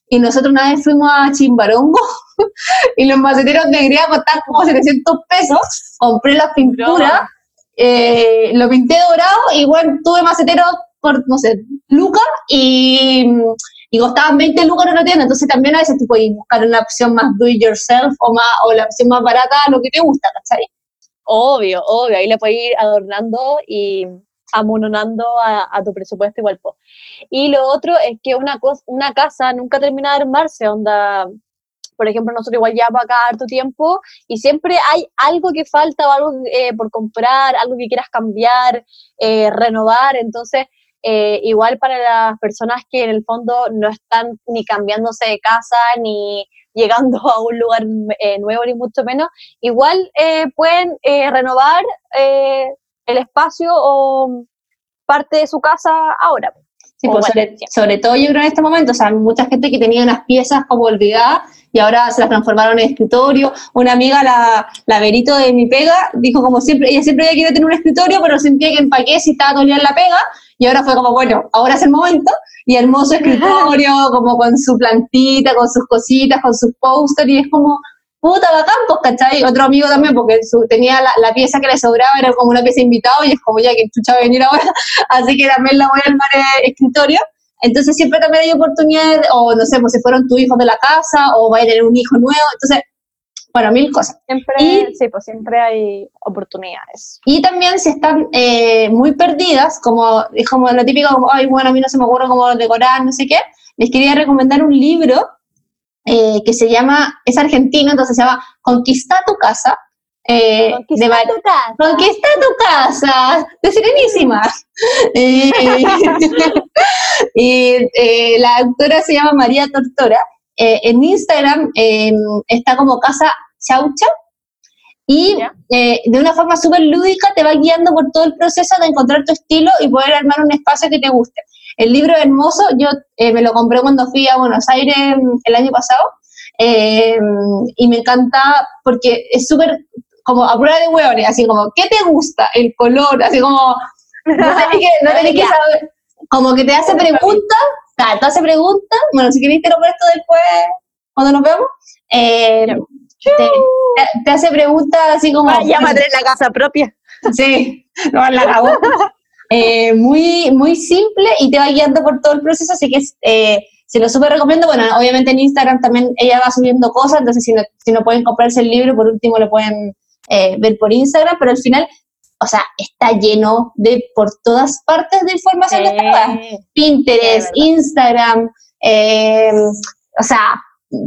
Speaker 1: Y nosotros una vez fuimos a Chimbarongo y los maceteros de Greda costaban como 700 pesos. Compré las pinturas, eh, lo pinté dorado y bueno, tuve maceteros por, no sé, lucas y y costaban 20 lucas en una tienda, entonces también a veces tú puedes buscar una opción más do it yourself o, más, o la opción más barata, lo que te gusta, ¿cachai?
Speaker 2: Obvio, obvio, ahí le puedes ir adornando y amononando a, tu presupuesto igual. Y lo otro es que una, cosa, una casa nunca termina de armarse, onda, por ejemplo, nosotros igual para acá harto tiempo y siempre hay algo que falta o algo eh, por comprar, algo que quieras cambiar, eh, renovar, entonces eh, igual para las personas que en el fondo no están ni cambiándose de casa ni llegando a un lugar eh, nuevo ni mucho menos, igual eh, pueden renovar el espacio o parte de su casa ahora.
Speaker 1: Sí, pues sobre, todo yo creo en este momento, o sea, mucha gente que tenía unas piezas como olvidadas y ahora se las transformaron en escritorio. Una amiga, la, la Verito de mi pega, dijo como siempre, ella siempre quería tener un escritorio, pero sentía que empaqué si estaba todo en la pega y ahora fue como, bueno, ahora es el momento. Y hermoso escritorio, como con su plantita, con sus cositas, con sus posters, y es como, puta bacán, pues, ¿cachai? Otro amigo también, porque su, tenía la, pieza que le sobraba, era como una pieza invitado, y es como, ya que chucha venir ahora, así que también la voy a armar en escritorio. Entonces siempre también hay oportunidades, o no sé, pues si fueron tus hijos de la casa, o va a tener un hijo nuevo, entonces bueno, mil cosas.
Speaker 2: Siempre, sí, pues siempre hay oportunidades.
Speaker 1: Y también si están eh, muy perdidas, como es como lo típico, como, ay, bueno, a mí no se me ocurre cómo decorar, no sé qué, les quería recomendar un libro eh, que se llama, es argentino, entonces se llama Conquista tu casa.
Speaker 2: Eh, Conquista tu casa.
Speaker 1: Conquista tu casa, de Serenísima. y la autora se llama María Tortora. en Instagram está como Casa chaucha, y eh, de una forma súper lúdica te va guiando por todo el proceso de encontrar tu estilo y poder armar un espacio que te guste. El libro es hermoso, yo eh, me lo compré cuando fui a Buenos Aires mm, el año pasado eh, y me encanta porque es súper como a prueba de hueones, así como, ¿qué te gusta? El color, así como, no tenés que, saber, como que te hace preguntas, te hace preguntas, bueno, si queréis te lo presto después cuando nos vemos. Eh, te, hace preguntas así como...
Speaker 2: Ah, ya madre la casa propia.
Speaker 1: Sí, no la acabó. Eh, muy, muy simple y te va guiando por todo el proceso, así que eh, se lo súper recomiendo. Bueno, obviamente en Instagram también ella va subiendo cosas, entonces si no, si no pueden comprarse el libro, por último lo pueden eh, ver por Instagram, pero al final, o sea, está lleno de por todas partes de información de Pinterest, Instagram, o sea,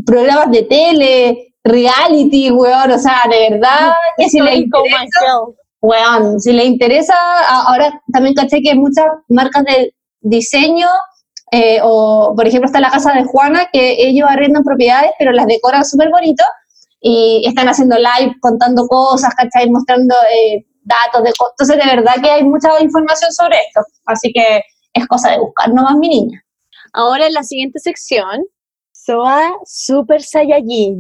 Speaker 1: programas de tele, reality, weón, o sea, de verdad, que si le interesa, weón, si le interesa, ahora también caché que hay muchas marcas de diseño, eh, o por ejemplo está la casa de Juana, que ellos arrendan propiedades, pero las decoran súper bonito, y están haciendo live, contando cosas, ¿cachai? Mostrando eh, datos de cosas. Entonces, de verdad que hay mucha información sobre esto. Así que es cosa de buscar nomás, mi niña.
Speaker 2: Ahora en la siguiente sección, Soa Super Saiyajin.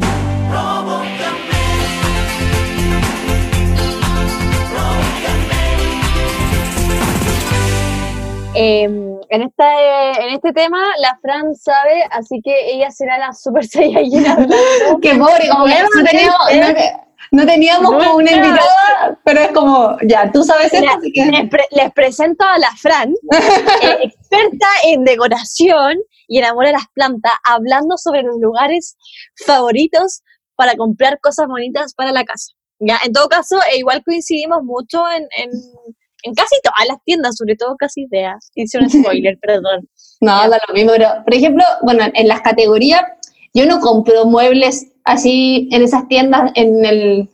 Speaker 2: Em, en, esta, en este tema, la Fran sabe, así que ella será la Super Saiyajin
Speaker 1: Qué pobre, como que no teníamos, no, teníamos como una invitada, pero es como, ya, tú sabes esto, así que...
Speaker 2: Les, presento a la Fran, eh, experta en decoración y en amor a las plantas, hablando sobre los lugares favoritos para comprar cosas bonitas para la casa. Ya, en todo caso, e igual coincidimos mucho en, en, casi todas las tiendas, sobre todo casi ideas. Hice un spoiler, perdón.
Speaker 1: No, da lo mismo, pero por ejemplo, bueno, en las categorías, yo no compro muebles así en esas tiendas, en el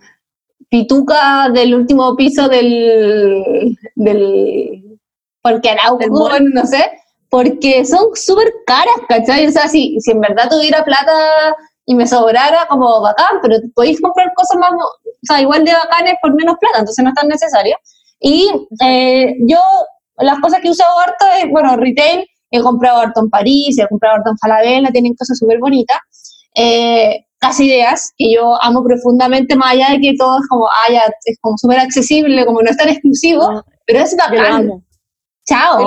Speaker 1: pituca del último piso del, del Porque Arauco, no sé, porque son súper caras, ¿cachai? O sea, si, si en verdad tuviera plata y me sobrara como bacán, pero podéis comprar cosas más, o sea, igual de bacanes por menos plata, entonces no es tan necesario. Y eh, yo, las cosas que he usado harto es, bueno, retail, he comprado harto en París, he comprado harto en Falabella, tienen cosas súper bonitas. Eh, casi ideas que yo amo profundamente, más allá de que todo es como, ah, es como súper accesible, como no es tan exclusivo, pero es bacán. Chao.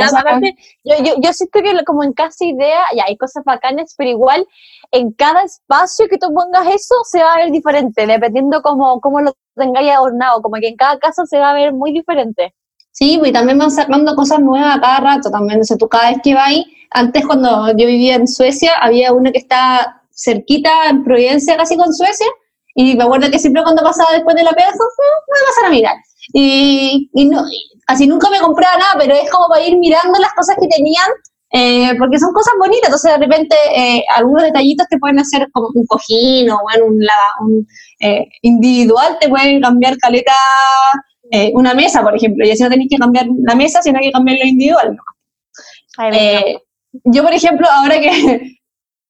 Speaker 2: yo, yo, yo, siento que como en casa idea, ya hay cosas bacanas, pero igual en cada espacio que tú pongas eso se va a ver diferente, dependiendo cómo, cómo lo tengáis adornado, como que en cada casa se va a ver muy diferente.
Speaker 1: Sí, pues, y también van sacando cosas nuevas cada rato también, o sea, tú cada vez que vas, antes cuando yo vivía en Suecia, había uno que está cerquita en Providencia, casi con Suecia, y me acuerdo que siempre cuando pasaba después de la pega, voy a pasar a mirar. Y, y no, casi nunca me compraba nada, pero es como para ir mirando las cosas que tenían, eh, porque son cosas bonitas, entonces de repente eh, algunos detallitos te pueden hacer como un cojín o bueno, un, un eh, individual, te pueden cambiar caleta una mesa, por ejemplo, y así no tenéis que cambiar la mesa, sino que cambiar lo individual. yo, por ejemplo, ahora que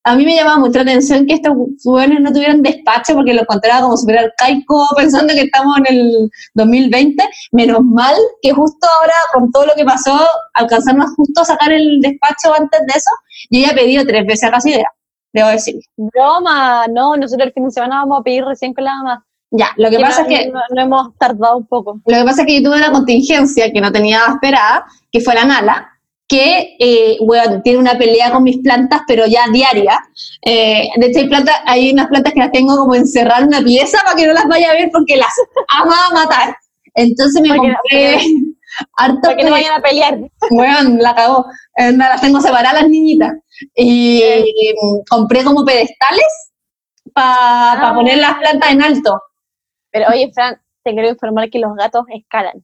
Speaker 1: a mí me llamaba mucho la atención que estos jóvenes no tuvieran despacho porque lo encontraba como súper arcaico pensando que estamos en el 2020. Menos mal que justo ahora, con todo lo que pasó, alcanzamos justo a sacar el despacho antes de eso. Yo ya he pedido tres veces a casi idea, debo decir.
Speaker 2: Broma, no, nosotros el fin de semana vamos a pedir recién con la mamá.
Speaker 1: Ya, lo que pasa es que...
Speaker 2: No, hemos tardado un poco.
Speaker 1: Lo que pasa es que yo tuve una contingencia que no tenía esperada, que fue la Nala, que eh, bueno, tiene una pelea con mis plantas, pero ya diaria. Eh, de hecho, hay, plantas, hay unas plantas que las tengo como encerradas en una pieza para que no las vaya a ver porque las ama a matar. Entonces me compré
Speaker 2: harto. Para que no vayan a pelear.
Speaker 1: Bueno, la cagó. Eh, las tengo separadas las niñitas. Y compré como pedestales para ah. poner las plantas en alto.
Speaker 2: Pero oye, Fran, te quiero informar que los gatos escalan.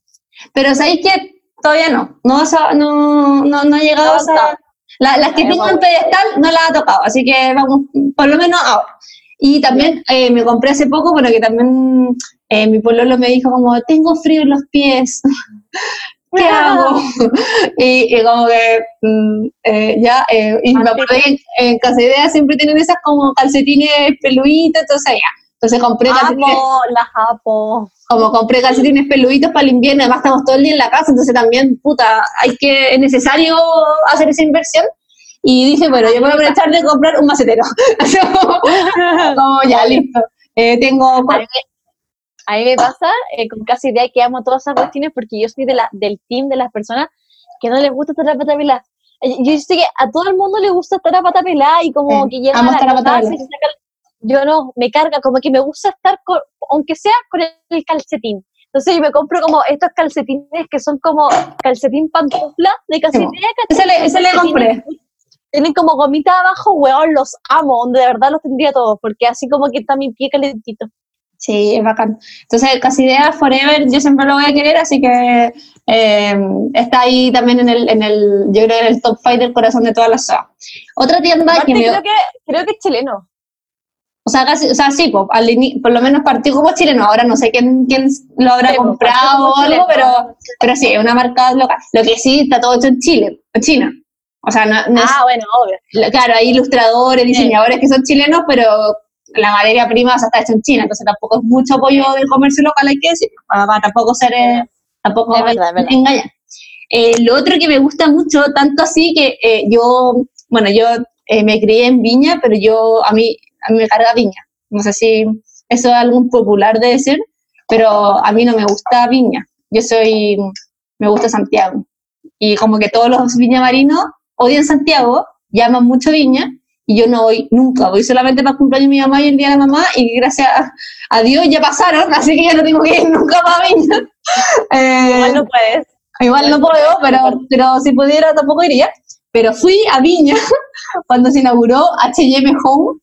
Speaker 1: Pero ¿sabéis que todavía no. No, no, no, no ha llegado a... las que tengo en pedestal no las ha tocado, así que vamos, por lo menos ahora. Y también eh, me compré hace poco, bueno, que también eh, mi pololo me dijo como, tengo frío en los pies. ¿Qué hago? y, como que mm, eh, ya, y me acuerdo que en, Casa Idea siempre tienen esas como calcetines peluditos, entonces ya, entonces compré
Speaker 2: calcetines. la japo.
Speaker 1: Como compré calcetines peluditos para el invierno, además estamos todo el día en la casa, entonces también, puta, hay que, es necesario hacer esa inversión. Y dije, bueno, yo voy a aprovechar de comprar un macetero. como, ya, listo. Eh, tengo...
Speaker 2: A mí, me pasa eh, con casi idea que amo todas esas cuestiones porque yo soy de la, del team de las personas que no les gusta estar a pata pelada. Eh, yo sé que a todo el mundo le gusta estar a pata pelada y como que llega a la casa y se saca yo no, me carga, como que me gusta estar, con, aunque sea con el calcetín. Entonces yo me compro como estos calcetines que son como calcetín pantufla de casi
Speaker 1: Ese le, ese le compré.
Speaker 2: Tienen como gomita abajo, weón, los amo, de verdad los tendría todos, porque así como que está mi pie calentito.
Speaker 1: Sí, es bacán. Entonces, casi idea Forever, yo siempre lo voy a querer, así que eh, está ahí también en el, en el, yo creo en el top 5 del corazón de todas las sagas. Otra tienda que
Speaker 2: creo que creo que es chileno.
Speaker 1: O sea, casi, o sea sí, por, lo menos partió como chileno. Ahora no sé quién, quién lo habrá comprado o algo, pero, pero sí, es una marca local. Lo que sí está todo hecho en Chile, en China. O sea, no,
Speaker 2: ah, bueno, obvio.
Speaker 1: Claro, hay ilustradores, diseñadores que son chilenos, pero la materia prima está hecha en China, entonces tampoco es mucho apoyo del comercio local, hay que decir, para, tampoco ser, eh, tampoco es verdad, engañar. Eh, lo otro que me gusta mucho, tanto así que eh, yo, bueno, yo me crié en Viña, pero yo, a mí, a mí me carga Viña. No sé si eso es algo popular de decir, pero a mí no me gusta Viña. Yo soy, me gusta Santiago. Y como que todos los viñamarinos odian Santiago, llaman mucho Viña, y yo no voy nunca, voy solamente para cumpleaños de mi mamá y el día de la mamá, y gracias a, Dios ya pasaron, así que ya no tengo que ir nunca más a Viña.
Speaker 2: igual no puedes.
Speaker 1: Igual no puedo, pero, pero si pudiera tampoco iría. Pero fui a Viña cuando se inauguró H&M Home,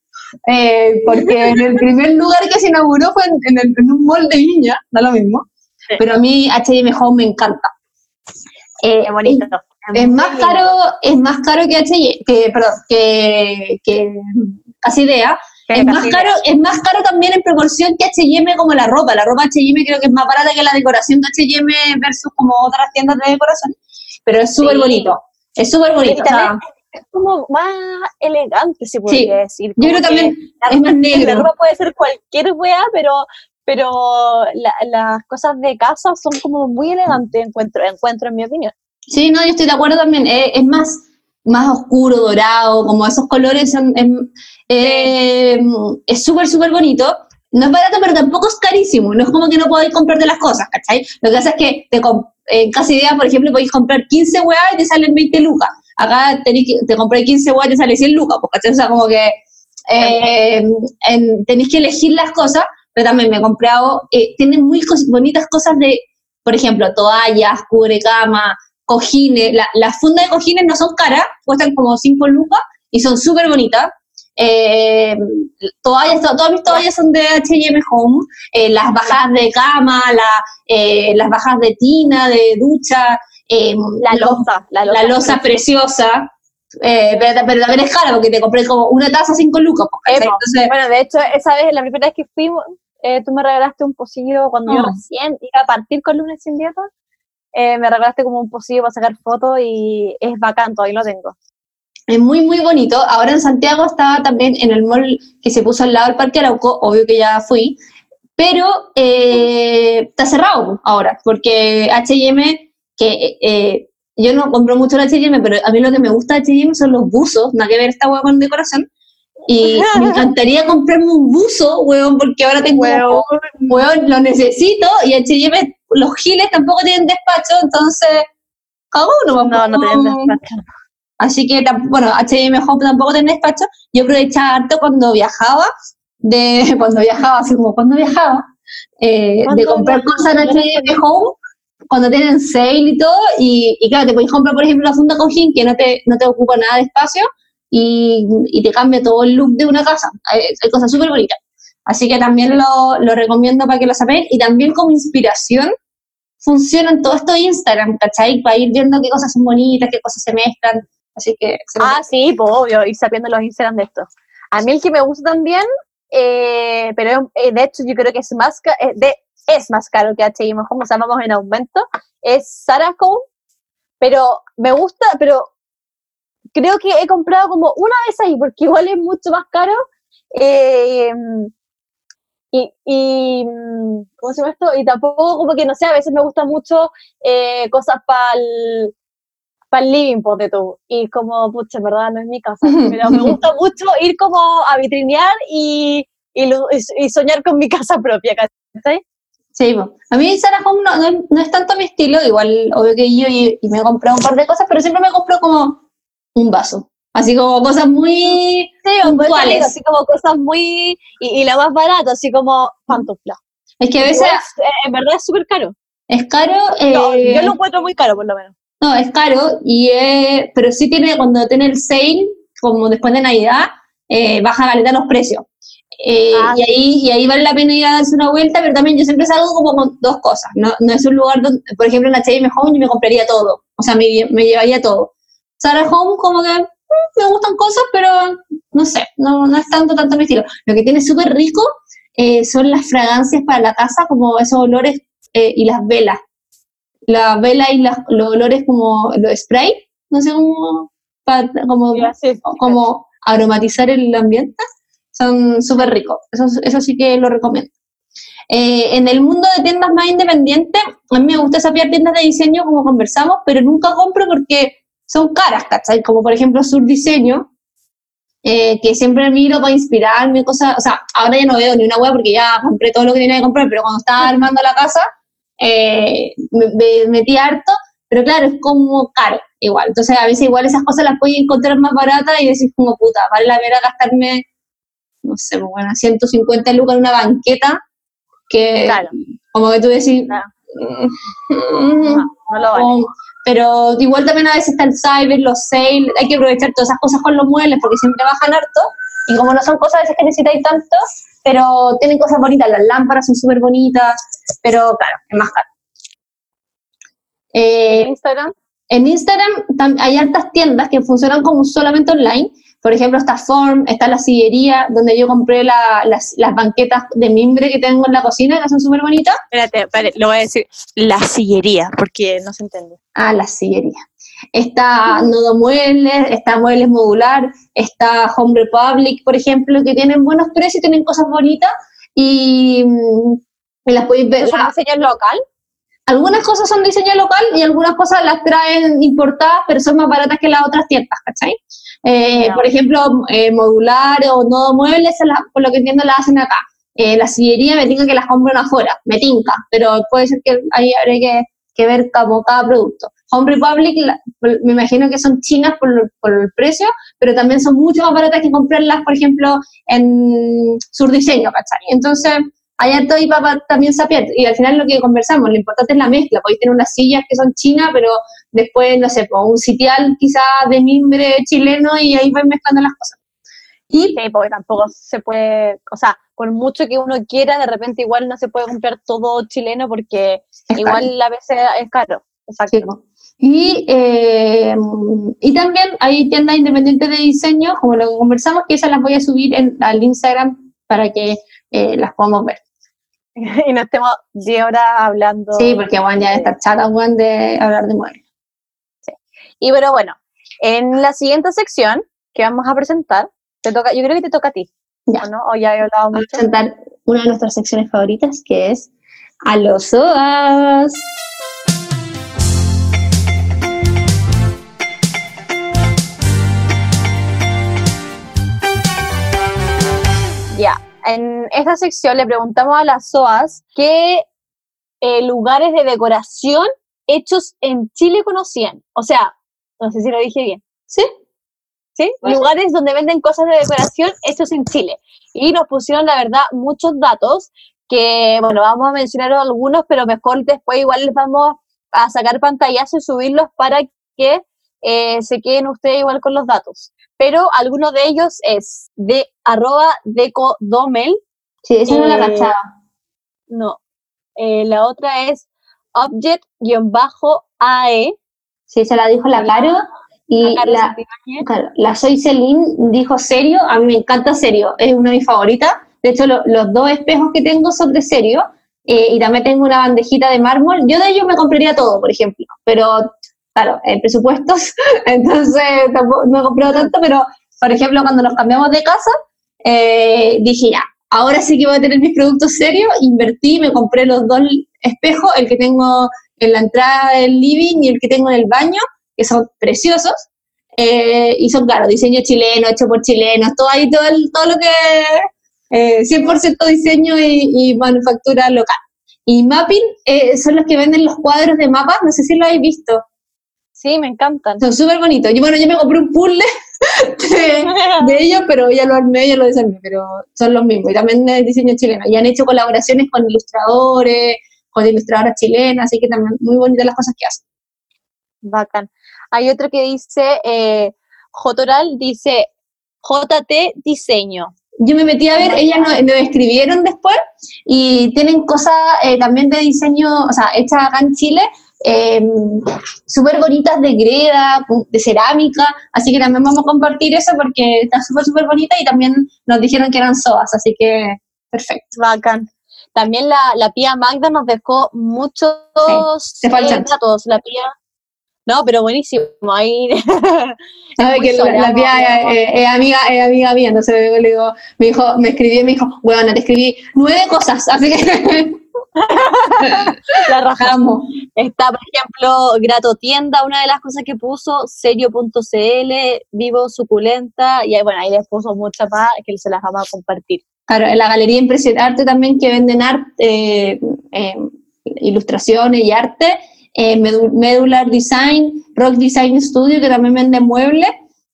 Speaker 1: eh, porque en el primer lugar que se inauguró fue en, en, un mall de Viña, da lo mismo, pero a mí H&M Home me encanta.
Speaker 2: Eh, bonito.
Speaker 1: Es, más caro, es más caro que H&M, que, perdón, que, que Casi Idea, es más, caro, es más caro también en proporción que H&M como la ropa. La ropa H&M creo que es más barata que la decoración de H&M versus como otras tiendas de decoración. Pero es súper bonito. Es súper bonito.
Speaker 2: Es como más elegante, se podría decir.
Speaker 1: Yo creo también es más negro.
Speaker 2: La ropa puede ser cualquier wea, pero pero las cosas de casa son como muy elegantes, encuentro, encuentro en mi opinión.
Speaker 1: Sí, no, yo estoy de acuerdo también. es más, más oscuro, dorado, como esos colores son, eh, es súper, súper bonito. No es barato, pero tampoco es carísimo. No es como que no podáis comprarte las cosas, ¿cachai? Lo que pasa es que te, en Casa Idea, por ejemplo, podéis comprar 15 weas y te salen 20 lucas. Acá tenéis que, te compré 15 weas y sale 100 lucas, ¿cachai? O sea, como que eh, que elegir las cosas pero también me he comprado, eh, tienen muy bonitas cosas de, por ejemplo, toallas, cama, cojines, las fundas de cojines no son caras, cuestan como 5 lucas y son súper bonitas. Eh, toallas, todas mis toallas son de H&M Home, eh, las bajas de cama, la, las bajas de tina, de ducha,
Speaker 2: eh, la losa,
Speaker 1: la losa, preciosa, eh, pero, también es cara porque te compré como una taza cinco lucas.
Speaker 2: Entonces, bueno, de hecho, esa vez, la primera vez que fuimos, eh, tú me regalaste un pocillo cuando yo ah. recién iba a partir con Lunes sin Dieta. Eh, me regalaste como un pocillo para sacar fotos y es bacán, todavía lo tengo.
Speaker 1: Es muy, muy bonito. Ahora en Santiago estaba también en el mall que se puso al lado del Parque Arauco, obvio que ya fui, pero está cerrado ahora, porque H&M, que yo no compro mucho la H&M, pero a mí lo que me gusta de H&M son los buzos, nada que ver esta hueá con decoración. Y me encantaría comprarme un buzo, huevón, porque ahora tengo, huevón, lo necesito, y H&M, los giles tampoco tienen despacho, entonces, cada uno
Speaker 2: No, no tienen despacho.
Speaker 1: Así que, bueno, H&M Home tampoco tiene despacho. Yo aprovechaba harto cuando viajaba, de cuando viajaba, así como cuando viajaba, eh, de comprar cosas en H&M Home cuando tienen sale y todo, y, claro, te puedes comprar, por ejemplo, la funda cojín que no te, no te ocupa nada de espacio y, y te cambia todo el look de una casa. Hay, cosas súper bonitas. Así que también lo, lo recomiendo para que lo sepáis y también como inspiración funcionan todo esto de Instagram, ¿cachai? Para ir viendo qué cosas son bonitas, qué cosas se mezclan. Así que...
Speaker 2: Ah, sí, pues obvio, ir sabiendo los Instagram de esto. A mí el que me gusta también, eh, pero eh, de hecho yo creo que es más, eh, de, es más caro que H&M Home, o sea, vamos en aumento, es Sarah pero me gusta, pero creo que he comprado como una vez ahí, porque igual es mucho más caro. Eh, y, y, ¿cómo se llama esto? Y tampoco como que, no sé, a veces me gusta mucho eh, cosas para el para el living, de tú. Y como, pucha, verdad, no es mi casa, pero me gusta mucho ir como a vitrinear y, y, y soñar con mi casa propia, ¿cachai?
Speaker 1: Sí, a mí Sarah Home no, no, es tanto mi estilo, igual obvio que yo y, me he comprado un par de cosas, pero siempre me compro como un vaso. Así como cosas muy
Speaker 2: sí, puntuales. así como cosas muy... Y, la más barata, así como pantufla.
Speaker 1: Es que a veces...
Speaker 2: Eh, en verdad es súper caro.
Speaker 1: Es caro...
Speaker 2: Eh, yo lo encuentro muy caro, por lo menos.
Speaker 1: No, es caro, y eh, pero sí tiene, cuando tiene el sale, como después de Navidad, eh, baja caleta los precios. Eh, ah, y, ahí, y ahí vale la pena ir a darse una vuelta, pero también yo siempre salgo como con dos cosas. No, no es un lugar donde, por ejemplo, en H&M Home yo me compraría todo. O sea, me, me llevaría todo. Sarah Home como que mm, me gustan cosas, pero no sé, no, no es tanto, tanto mi estilo. Lo que tiene súper rico eh, son las fragancias para la casa, como esos olores eh, y las velas. La vela y las, los olores como los spray, no sé cómo, como, como aromatizar el ambiente son súper ricos. Eso, eso sí que lo recomiendo. Eh, en el mundo de tiendas más independientes, a mí me gusta saber tiendas de diseño, como conversamos, pero nunca compro porque son caras, ¿cachai? Como por ejemplo Sur Diseño, eh, que siempre miro para inspirarme, cosas, o sea, ahora ya no veo ni una web porque ya compré todo lo que tenía que comprar, pero cuando estaba armando la casa, eh, me, metí harto, pero claro, es como caro igual. Entonces a veces igual esas cosas las puedes encontrar más baratas y decís como puta, vale la pena gastarme no sé, pues, bueno, 150 lucas en una banqueta, que como que tú decís,
Speaker 2: mm, no, lo vale.
Speaker 1: pero igual también a veces está el cyber, los sales, hay que aprovechar todas esas cosas con los muebles porque siempre bajan harto, y como no son cosas a veces que necesitáis tanto, pero tienen cosas bonitas, las lámparas son súper bonitas, pero claro, es más caro.
Speaker 2: Eh, ¿En Instagram?
Speaker 1: En Instagram hay altas tiendas que funcionan como solamente online, por ejemplo, está Form, está la sillería, donde yo compré la- las, las banquetas de mimbre que tengo en la cocina, que son súper bonitas.
Speaker 2: Espérate, espérate, lo voy a decir. La sillería, porque no se entiende.
Speaker 1: Ah, la sillería. Está Nodo Muebles, está Muebles Modular, está Home Republic, por ejemplo, que tienen buenos precios, tienen cosas bonitas y, mm, y las podéis ver.
Speaker 2: ¿Es un diseño local?
Speaker 1: Algunas cosas son diseño local y algunas cosas las traen importadas, pero son más baratas que las otras tiendas, ¿cachai? Eh. Por ejemplo, eh, modular o no muebles, se las- por lo que entiendo, las hacen acá. Eh, la sillería me tinca que las compran afuera, me tinca, pero puede ser que ahí habría que, que ver como cada producto. Home Republic, la- me imagino que son chinas por el precio, pero también son mucho más baratas que comprarlas, por ejemplo, en Surdiseño, ¿cachai? Entonces, hay harto ahí para también saber. Y al final lo que conversamos, lo importante es la mezcla. Podéis tener unas sillas que son chinas, pero después, no sé, pues, un sitial quizá de mimbre chileno y ahí vais mezclando las cosas. Y
Speaker 2: Sí, porque tampoco se puede, o sea, por mucho que uno quiera, de repente igual no se puede comprar todo chileno porque igual a veces es caro. Exacto.
Speaker 1: Sí. Y, eh, y también hay tiendas independientes de diseño, como lo que conversamos, que esas las voy a subir en, al Instagram para que eh, las podamos ver.
Speaker 2: y no estemos 10 horas hablando.
Speaker 1: Sí, porque Juan ya está chata, Juan, de hablar de muebles.
Speaker 2: Y pero bueno, en la siguiente sección que vamos a presentar, te toca, yo creo que te toca a ti.
Speaker 1: Ya.
Speaker 2: ¿O no? O ya he hablado
Speaker 1: Vamos a
Speaker 2: mucho.
Speaker 1: presentar una de nuestras secciones favoritas, que es A los OAS.
Speaker 2: En esta sección le preguntamos a las SOAS qué eh, lugares de decoración hechos en Chile conocían. O sea, no sé si lo dije bien.
Speaker 1: ¿Sí?
Speaker 2: ¿sí?
Speaker 1: Bueno.
Speaker 2: Lugares donde venden cosas de decoración hechos en Chile. Y nos pusieron, la verdad, muchos datos que, bueno, vamos a mencionar algunos, pero mejor después igual les vamos a sacar pantallazos y subirlos para que eh, se queden ustedes igual con los datos. Pero alguno de ellos es de arroba decodomel,
Speaker 1: Sí, esa no la
Speaker 2: Eh,
Speaker 1: cachaba.
Speaker 2: no. Eh, la otra es object-ae.
Speaker 1: Sí, se la dijo la Caro. Y la, la Soy Celine dijo serio, a mí me encanta serio, es una de mis favoritas. De hecho, lo- los dos espejos que tengo son de serio eh, y también tengo una bandejita de mármol. Yo de ellos me compraría todo, por ejemplo, pero claro, eh, presupuestos, entonces tampoco, no he comprado tanto, pero por ejemplo, cuando nos cambiamos de casa, eh, dije ya, ahora sí que voy a tener mis productos serios, invertí, me compré los dos espejos, el que tengo en la entrada del living y el que tengo en el baño, que son preciosos. Eh, y son, claro, diseño chileno, hecho por chilenos, todo ahí, todo, el- todo lo que eh, 100% diseño y, y manufactura local. Y Mapping eh, son los que venden los cuadros de mapas, no sé si lo habéis visto,
Speaker 2: Sí, me encantan.
Speaker 1: son súper bonitos. Yo, bueno, yo me compré un puzzle de, de ellos, pero ya lo armé, ya lo desarmé, pero son los mismos. Y también es diseño chileno. Y han hecho colaboraciones con ilustradores, con ilustradoras chilenas, así que también muy bonitas las cosas que hacen.
Speaker 2: Bacán. Hay otro que dice, eh, Jotoral dice, JT Diseño.
Speaker 1: Yo me metí a ver, ellas nos, nos escribieron después y tienen cosas eh, también de diseño, o sea, hechas acá en Chile, eh, súper bonitas de greda, de cerámica, así que también vamos a compartir eso porque está súper, súper bonita y también nos dijeron que eran soas, así que perfecto.
Speaker 2: Bacán. También la, la Pía Magda nos dejó muchos
Speaker 1: al
Speaker 2: eh, datos. La Pía. No, pero buenísimo. Ahí.
Speaker 1: Sabe que la,
Speaker 2: sola,
Speaker 1: la
Speaker 2: no,
Speaker 1: tía
Speaker 2: no.
Speaker 1: es, amiga, es amiga mía, entonces le digo, me dijo, me escribí y me dijo, bueno, te escribí nueve cosas, así que
Speaker 2: la raja.
Speaker 1: amo.
Speaker 2: Está, por ejemplo, Grato Tienda, una de las cosas que puso, serio.cl, vivo suculenta, y ahí, bueno, ahí les puso muchas más que se las vamos a compartir.
Speaker 1: Claro, en la Galería Impresión Arte también que venden arte, eh, eh, ilustraciones y arte, eh, Medu- Medular Design, Rock Design Studio que también vende muebles,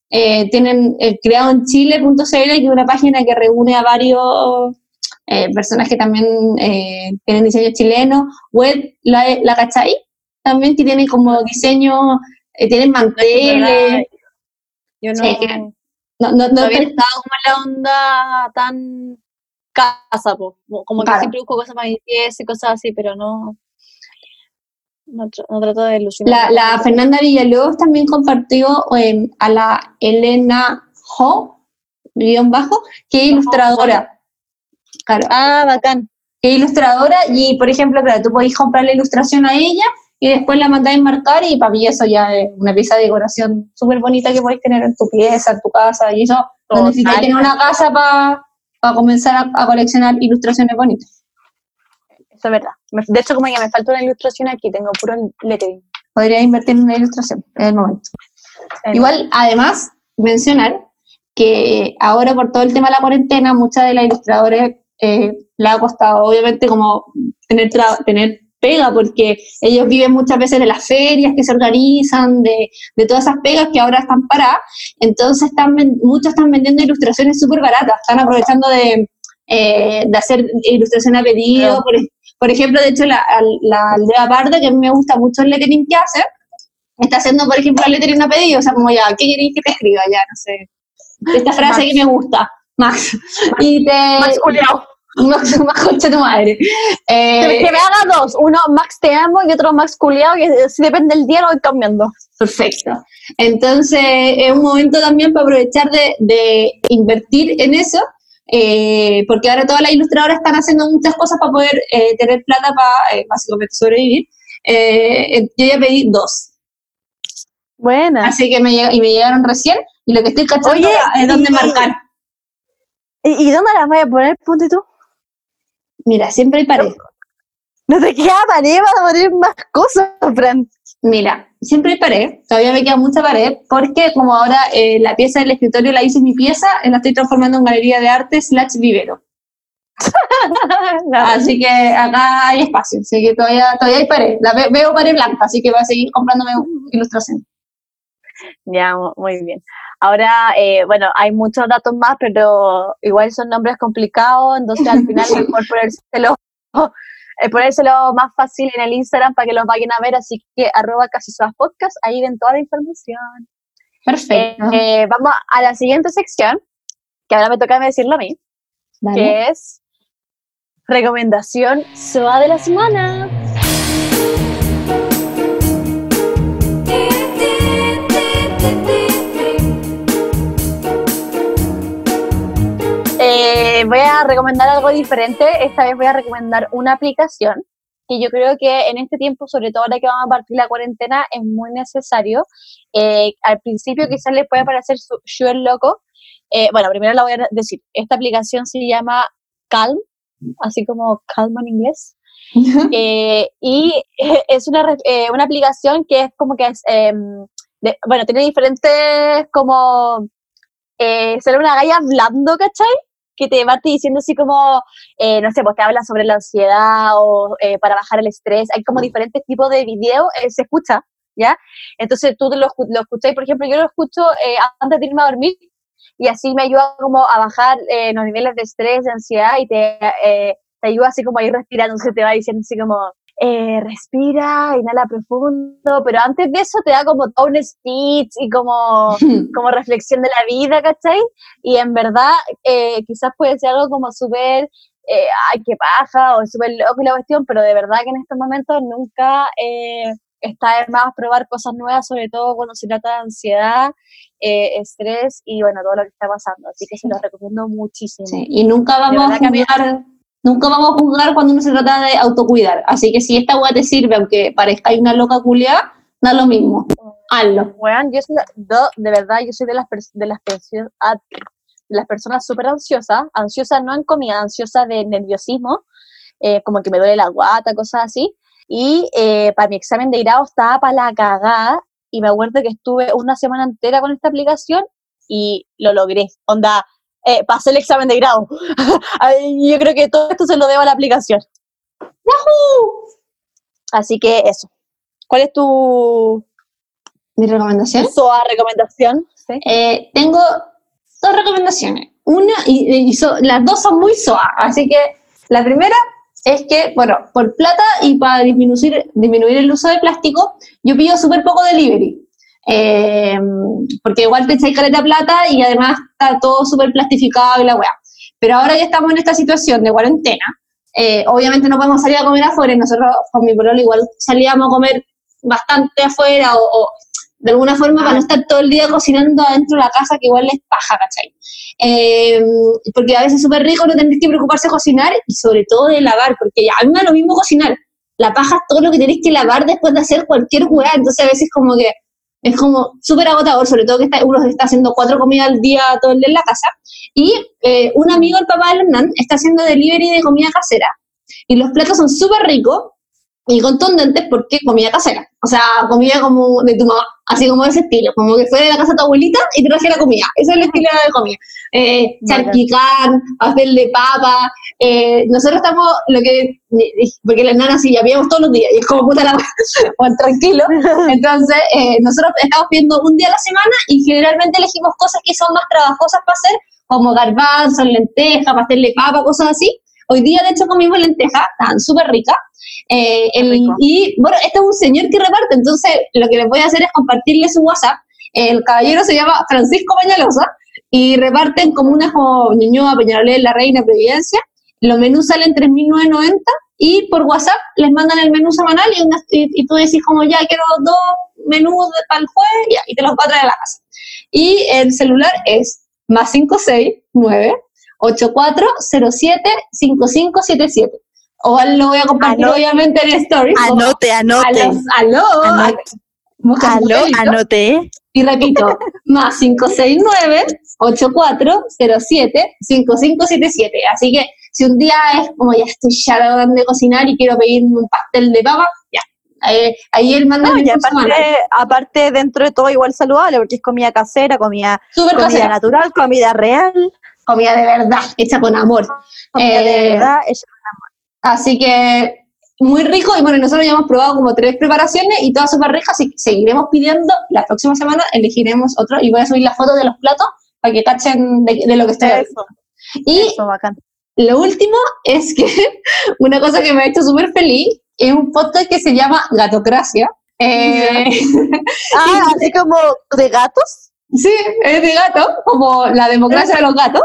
Speaker 1: tienen creado en chile.cl que es una página que reúne a varios eh, personas que también eh, tienen diseño chileno, web, la, la cachai, también que tienen como diseño, eh, tienen manteles,
Speaker 2: Yo no,
Speaker 1: Sí, no, no, no
Speaker 2: no había estado como en la onda tan casa, po. como que
Speaker 1: Claro.
Speaker 2: siempre busco cosas más limpieza y cosas así, pero no, no, tr- no trato de ilusionar.
Speaker 1: La, la Fernanda Villalobos también compartió a la Elena Ho, guion bajo, que es ilustradora. Claro,
Speaker 2: Ah, bacán.
Speaker 1: que ilustradora y, por ejemplo, claro, tú podés comprar la ilustración a ella y después la mandáis marcar y para mí eso ya es una pieza de decoración súper bonita que podéis tener en tu pieza, en tu casa y eso no necesitáis tener una casa para comenzar a, a coleccionar ilustraciones bonitas.
Speaker 2: Eso es verdad. De hecho, como que me falta una ilustración aquí, tengo puro lettering.
Speaker 1: Podría invertir en una ilustración en el momento. Igual, además, mencionar que ahora por todo el tema de la cuarentena, muchas de las ilustradoras eh, le ha costado, obviamente, como tener, tener pega, porque ellos viven muchas veces de las ferias que se organizan, de, de todas esas pegas que ahora están paradas, entonces están, muchos están vendiendo ilustraciones súper baratas, están aprovechando de, eh, de hacer ilustración a pedido,
Speaker 2: Claro.
Speaker 1: por, ej- por ejemplo, de hecho, la, la aldea Parda, que a mí me gusta mucho el lettering que hace, está haciendo, por ejemplo, el lettering a pedido, o sea, como ya, ¿qué queréis que te escriba? Ya, no sé. Esta frase que me gusta, Max. Y te...
Speaker 2: Max Juliao.
Speaker 1: Max, Max, concha tu madre. Eh,
Speaker 2: que me haga dos. Uno, Max te amo, y otro, Max Culeado, y si depende del día lo voy cambiando.
Speaker 1: Perfecto. Entonces, es un momento también para aprovechar de, de invertir en eso, eh, porque ahora todas las ilustradoras están haciendo muchas cosas para poder eh, tener plata para, eh, básicamente, sobrevivir. Eh, yo ya pedí dos,
Speaker 2: Buena.
Speaker 1: así que me, y me llegaron recién, y lo que estoy cachando
Speaker 2: Oye,
Speaker 1: es dónde marcar.
Speaker 2: ¿Y, dónde las voy a poner, ponte tú?
Speaker 1: Mira, siempre hay pared.
Speaker 2: No te queda pared para poner más cosas, Fran.
Speaker 1: Mira, siempre hay pared, todavía me queda mucha pared, porque como ahora eh, la pieza del escritorio la hice en mi pieza, eh, la estoy transformando en galería de arte slash vivero. Así que acá hay espacio, así que todavía, todavía hay pared. La ve- veo pared blanca, así que voy a seguir comprándome ilustración.
Speaker 2: Ya, mu- muy bien. Ahora, eh, bueno, hay muchos datos más, pero igual son nombres complicados, entonces al final mejor ponérselo, eh, ponérselo más fácil en el Instagram para que los vayan a ver, así que arroba casi podcast, ahí ven toda la información. Eh,
Speaker 1: Perfecto.
Speaker 2: eh, vamos a la siguiente sección, que ahora me toca decirlo a mí,
Speaker 1: Dale.
Speaker 2: que es recomendación SOA de la semana. Voy a recomendar algo diferente. Esta vez voy a recomendar una aplicación que yo creo que en este tiempo, sobre todo ahora que vamos a partir la cuarentena, es muy necesario. Eh, al principio quizás les puede parecer su- súper loco. Eh, bueno, primero la voy a decir. Esta aplicación se llama Calm, así como Calm en inglés. Eh, y es una, eh, una aplicación que es como que es, em, de- bueno, tiene diferentes como, eh, ser una galla hablando, ¿cachai? Que te va diciendo así como, eh, no sé, pues te habla sobre la ansiedad o eh, para bajar el estrés. Hay como diferentes tipos de videos, eh, se escucha, ¿ya? Entonces tú lo, lo escucháis, por ejemplo, yo lo escucho eh, antes de irme a dormir y así me ayuda como a bajar eh, los niveles de estrés, de ansiedad y te, eh, te ayuda así como a ir respirando, entonces te va diciendo así como, eh, respira, inhala profundo, pero antes de eso te da como todo un speech y como, como reflexión de la vida, ¿cachai? Y en verdad eh, quizás puede ser algo como súper, eh, ay, qué paja, o súper loco y la cuestión, pero de verdad que en estos momentos nunca eh, está de más probar cosas nuevas, sobre todo cuando se trata de ansiedad, eh, estrés y bueno, todo lo que está pasando. Así que se los recomiendo muchísimo.
Speaker 1: Sí, y nunca vamos a
Speaker 2: verdad
Speaker 1: nunca vamos a juzgar cuando uno se trata de autocuidar. Así que si esta weá te sirve, aunque parezca una loca culiada, da lo mismo. Hazlo.
Speaker 2: Weón, yo de verdad, yo soy de las, ah, de las personas súper ansiosas, ansiosa no en comida, ansiosa de nerviosismo, eh, como que me duele la guata, cosas así. Y eh, para mi examen de grado estaba para la cagada y me acuerdo que estuve una semana entera con esta aplicación y lo logré. Onda, eh, pasé el examen de grado. Yo creo que todo esto se lo debo a la aplicación. Así que eso. ¿Cuál es tu,
Speaker 1: Mi recomendación.
Speaker 2: SOA recomendación? ¿Sí?
Speaker 1: Eh, tengo dos recomendaciones. Una, y, y so- las dos son muy soa, así que la primera es que, bueno, por plata y para disminuir, disminuir el uso de plástico, yo pido súper poco delivery. Eh, porque igual te echáis caleta plata y además está todo súper plastificado y la weá. Pero ahora que estamos en esta situación de cuarentena, eh, obviamente no podemos salir a comer afuera y nosotros con mi pololo igual salíamos a comer bastante afuera o, de alguna forma, para no estar todo el día cocinando adentro de la casa, que igual les paja, ¿cachai? Eh, porque a veces es súper rico no tener que preocuparse de cocinar y sobre todo de lavar, porque a mí me da lo mismo cocinar. La paja es todo lo que tenéis que lavar después de hacer cualquier hueá, entonces a veces como que es como súper agotador, sobre todo que está, uno está haciendo cuatro comidas al día todo el día en la casa. Y eh, un amigo, el papá de Hernán, está haciendo delivery de comida casera. Y los platos son súper ricos, y contundentes porque comida casera. O sea, comida como de tu mamá, así como de ese estilo, como que fue de la casa de tu abuelita y te traje la comida. Ese es el estilo de comida. Eh, charquicán, pastel de papa. Eh, nosotros estamos, lo que, porque la nana sí, ya vivíamos todos los días y es como puta la bueno, tranquilo. Entonces, eh, nosotros estamos pidiendo un día a la semana y generalmente elegimos cosas que son más trabajosas para hacer, como garbanzos, lentejas, pastel de papa, cosas así. Hoy día, de hecho, comimos lentejas, estaban súper ricas. Eh, y bueno, este es un señor que reparte, entonces lo que les voy a hacer es compartirle su WhatsApp. El caballero se llama Francisco Peñalosa y reparten como una como Ñuñoa, Peñalolén, La Reina, Providencia. Los menús salen 3.990 y por WhatsApp les mandan el menú semanal y, y, tú decís como ya quiero dos menús para el jueves y te los va a traer a la casa. Y el celular es más 569 8407 5577 o lo voy a compartir obviamente en stories.
Speaker 2: Anote, anote.
Speaker 1: aló,
Speaker 2: aló, anote.
Speaker 1: Y repito, más 569-8407-5577. Así que si un día es como ya estoy ya de cocinar y quiero pedirme un pastel de papa, ya. ahí él manda
Speaker 2: no, y aparte, aparte, dentro de todo igual saludable, porque es comida casera, comida, comida natural, comida real.
Speaker 1: Comida de verdad, hecha con amor.
Speaker 2: Comida de eh, verdad, hecha
Speaker 1: Así que muy rico y bueno, nosotros ya hemos probado como tres preparaciones y todas súper ricas, así que seguiremos pidiendo. La próxima semana elegiremos otro y voy a subir las fotos de los platos para que cachen de, lo que está
Speaker 2: Eso, y eso, bacán.
Speaker 1: lo último es que una cosa que me ha hecho súper feliz es un podcast que se llama Gatocracia.
Speaker 2: Eh, ah, así como de gatos.
Speaker 1: Sí, es de gato, como la democracia de los gatos.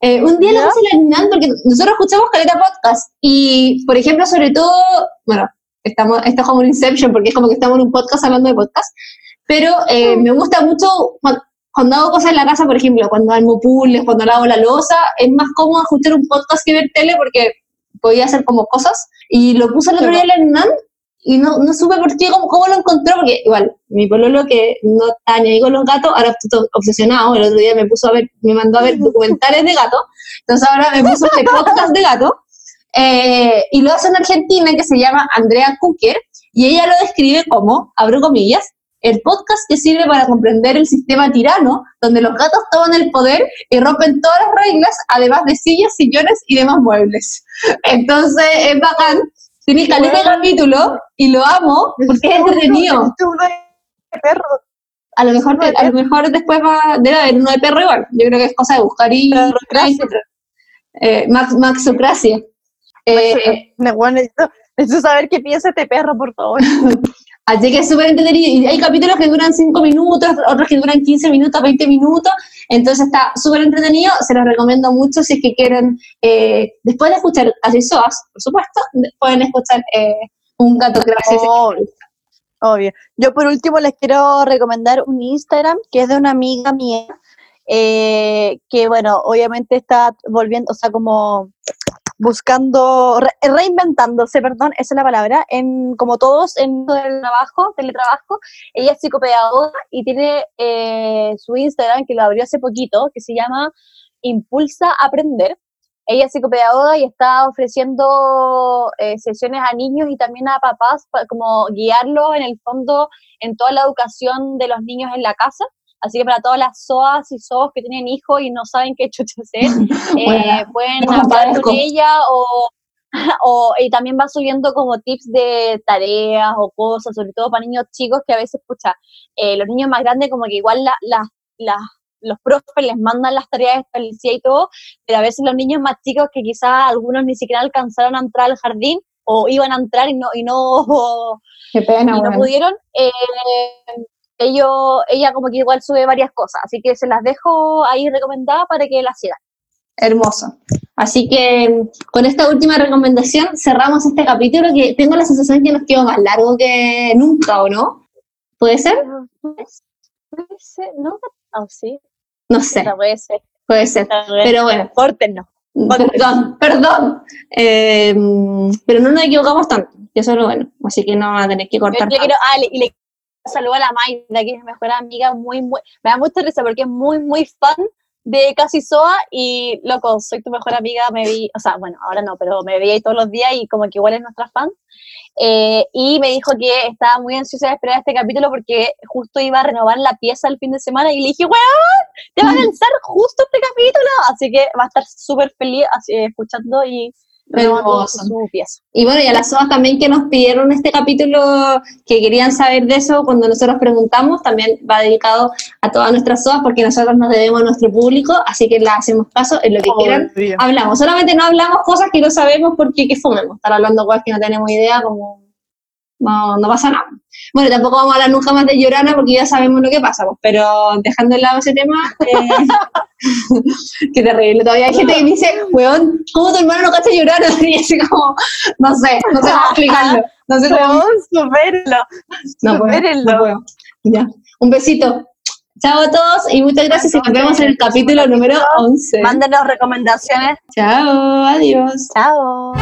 Speaker 1: Eh, un día lo puse a porque nosotros escuchamos caleta podcast y, por ejemplo, sobre todo, bueno, estamos, esto es como un Inception porque es como que estamos en un podcast hablando de podcast, pero eh, mm. me gusta mucho cuando, hago cosas en la casa, por ejemplo, cuando armo puzzles, cuando lavo la losa, es más cómodo escuchar un podcast que ver tele porque podía hacer como cosas. Y lo puse el otro día en Hernán y no, no supe por qué, cómo, cómo, lo encontró, porque igual, mi pololo que no está ni con los gatos, ahora estoy obsesionado, el otro día me puso a ver, me mandó a ver documentales de gato, entonces ahora me puso este podcast de gato, eh, y lo hace en Argentina que se llama Andrea Cooker, y ella lo describe como, abro comillas, el podcast que sirve para comprender el sistema tirano, donde los gatos toman el poder y rompen todas las reglas, además de sillas, sillones y demás muebles. Entonces es bacán tiene caleta de capítulo y lo amo porque es entretenido.
Speaker 2: perro.
Speaker 1: A lo mejor, a lo mejor después va, debe haber uno de perro igual. Yo creo que es cosa de buscar y. Eh, Max, Maxocracia.
Speaker 2: Eh, necesito, necesito saber qué piensa este perro, por favor.
Speaker 1: Así que es súper entretenido. Y hay capítulos que duran 5 minutos, otros que duran 15 minutos, 20 minutos. Entonces está súper entretenido. Se los recomiendo mucho si es que quieren, eh, después de escuchar a Soas, por supuesto, pueden escuchar eh, un gato gracias.
Speaker 2: Obvio. Yo por último les quiero recomendar un Instagram que es de una amiga mía. Eh, que bueno, obviamente está volviendo, o sea, como buscando, reinventándose, perdón, esa es la palabra, en, como todos en el trabajo, teletrabajo. Ella es psicopedagoga y tiene eh, su Instagram, que lo abrió hace poquito, que se llama Impulsa Aprender. Ella es psicopedagoga y está ofreciendo eh, sesiones a niños y también a papás, para, como guiarlos en el fondo en toda la educación de los niños en la casa. Así que para todas las SOAS y SOAS que tienen hijos y no saben qué chucha hacer, eh, pueden hablar con ella o, o, y también va subiendo como tips de tareas o cosas, sobre todo para niños chicos que a veces, pucha, eh, los niños más grandes como que igual la, la, los profes les mandan las tareas establecidas y todo, pero a veces los niños más chicos que quizás algunos ni siquiera alcanzaron a entrar al jardín o iban a entrar y no y no,
Speaker 1: Qué pena,
Speaker 2: y no pudieron, eh, ello, ella como que igual sube varias cosas, así que se las dejo ahí recomendadas para que las sigan.
Speaker 1: Hermoso. Así que con esta última recomendación cerramos este capítulo que tengo la sensación que nos quedó más largo que nunca, ¿o no? ¿Puede ser?
Speaker 2: Puede ser, ¿no? Oh, sí.
Speaker 1: No sé,
Speaker 2: puede ser.
Speaker 1: puede ser. Pero bueno,
Speaker 2: Córtenos.
Speaker 1: perdón, perdón. Eh, pero no nos equivocamos tanto, eso es lo bueno. Así que no va a tener que
Speaker 2: Yo
Speaker 1: cortar.
Speaker 2: le quiero, ah, le- le saludo a la Mayra, que es mi mejor amiga, muy, muy, me da mucha risa porque es muy, muy fan de Casi Soa y, loco, soy tu mejor amiga, me vi, o sea, bueno, ahora no, pero me veía ahí todos los días y como que igual es nuestra fan. Eh, y me dijo que estaba muy ansiosa de esperar este capítulo porque justo iba a renovar la pieza el fin de semana y le dije, weón, te va a lanzar justo este capítulo, así que va a estar súper feliz así, escuchando y
Speaker 1: Hermoso. Y bueno, y a las SOAS también que nos pidieron este capítulo, que querían saber de eso, cuando nosotros preguntamos, también va dedicado a todas nuestras SOAS, porque nosotros nos debemos a nuestro público, así que les hacemos caso en lo que quieran. Hablamos, solamente no hablamos cosas que no sabemos porque que fumemos, estar hablando cosas que no tenemos idea, como no, no pasa nada. Bueno, tampoco vamos a hablar nunca más de Llorana porque ya sabemos lo que pasa, pues, pero dejando de lado ese tema, eh, qué terrible. Todavía hay gente que dice, weón, ¿cómo tu hermano no cacha Llorana? Y así como, no sé, no sé cómo explicarlo. No sé cómo.
Speaker 2: No, supéralo.
Speaker 1: No
Speaker 2: supérenlo.
Speaker 1: no puedo. Ya. Un besito. Chao a todos y muchas gracias y nos vemos en el capítulo número 11.
Speaker 2: Mándenos recomendaciones.
Speaker 1: Chao, adiós.
Speaker 2: Chao.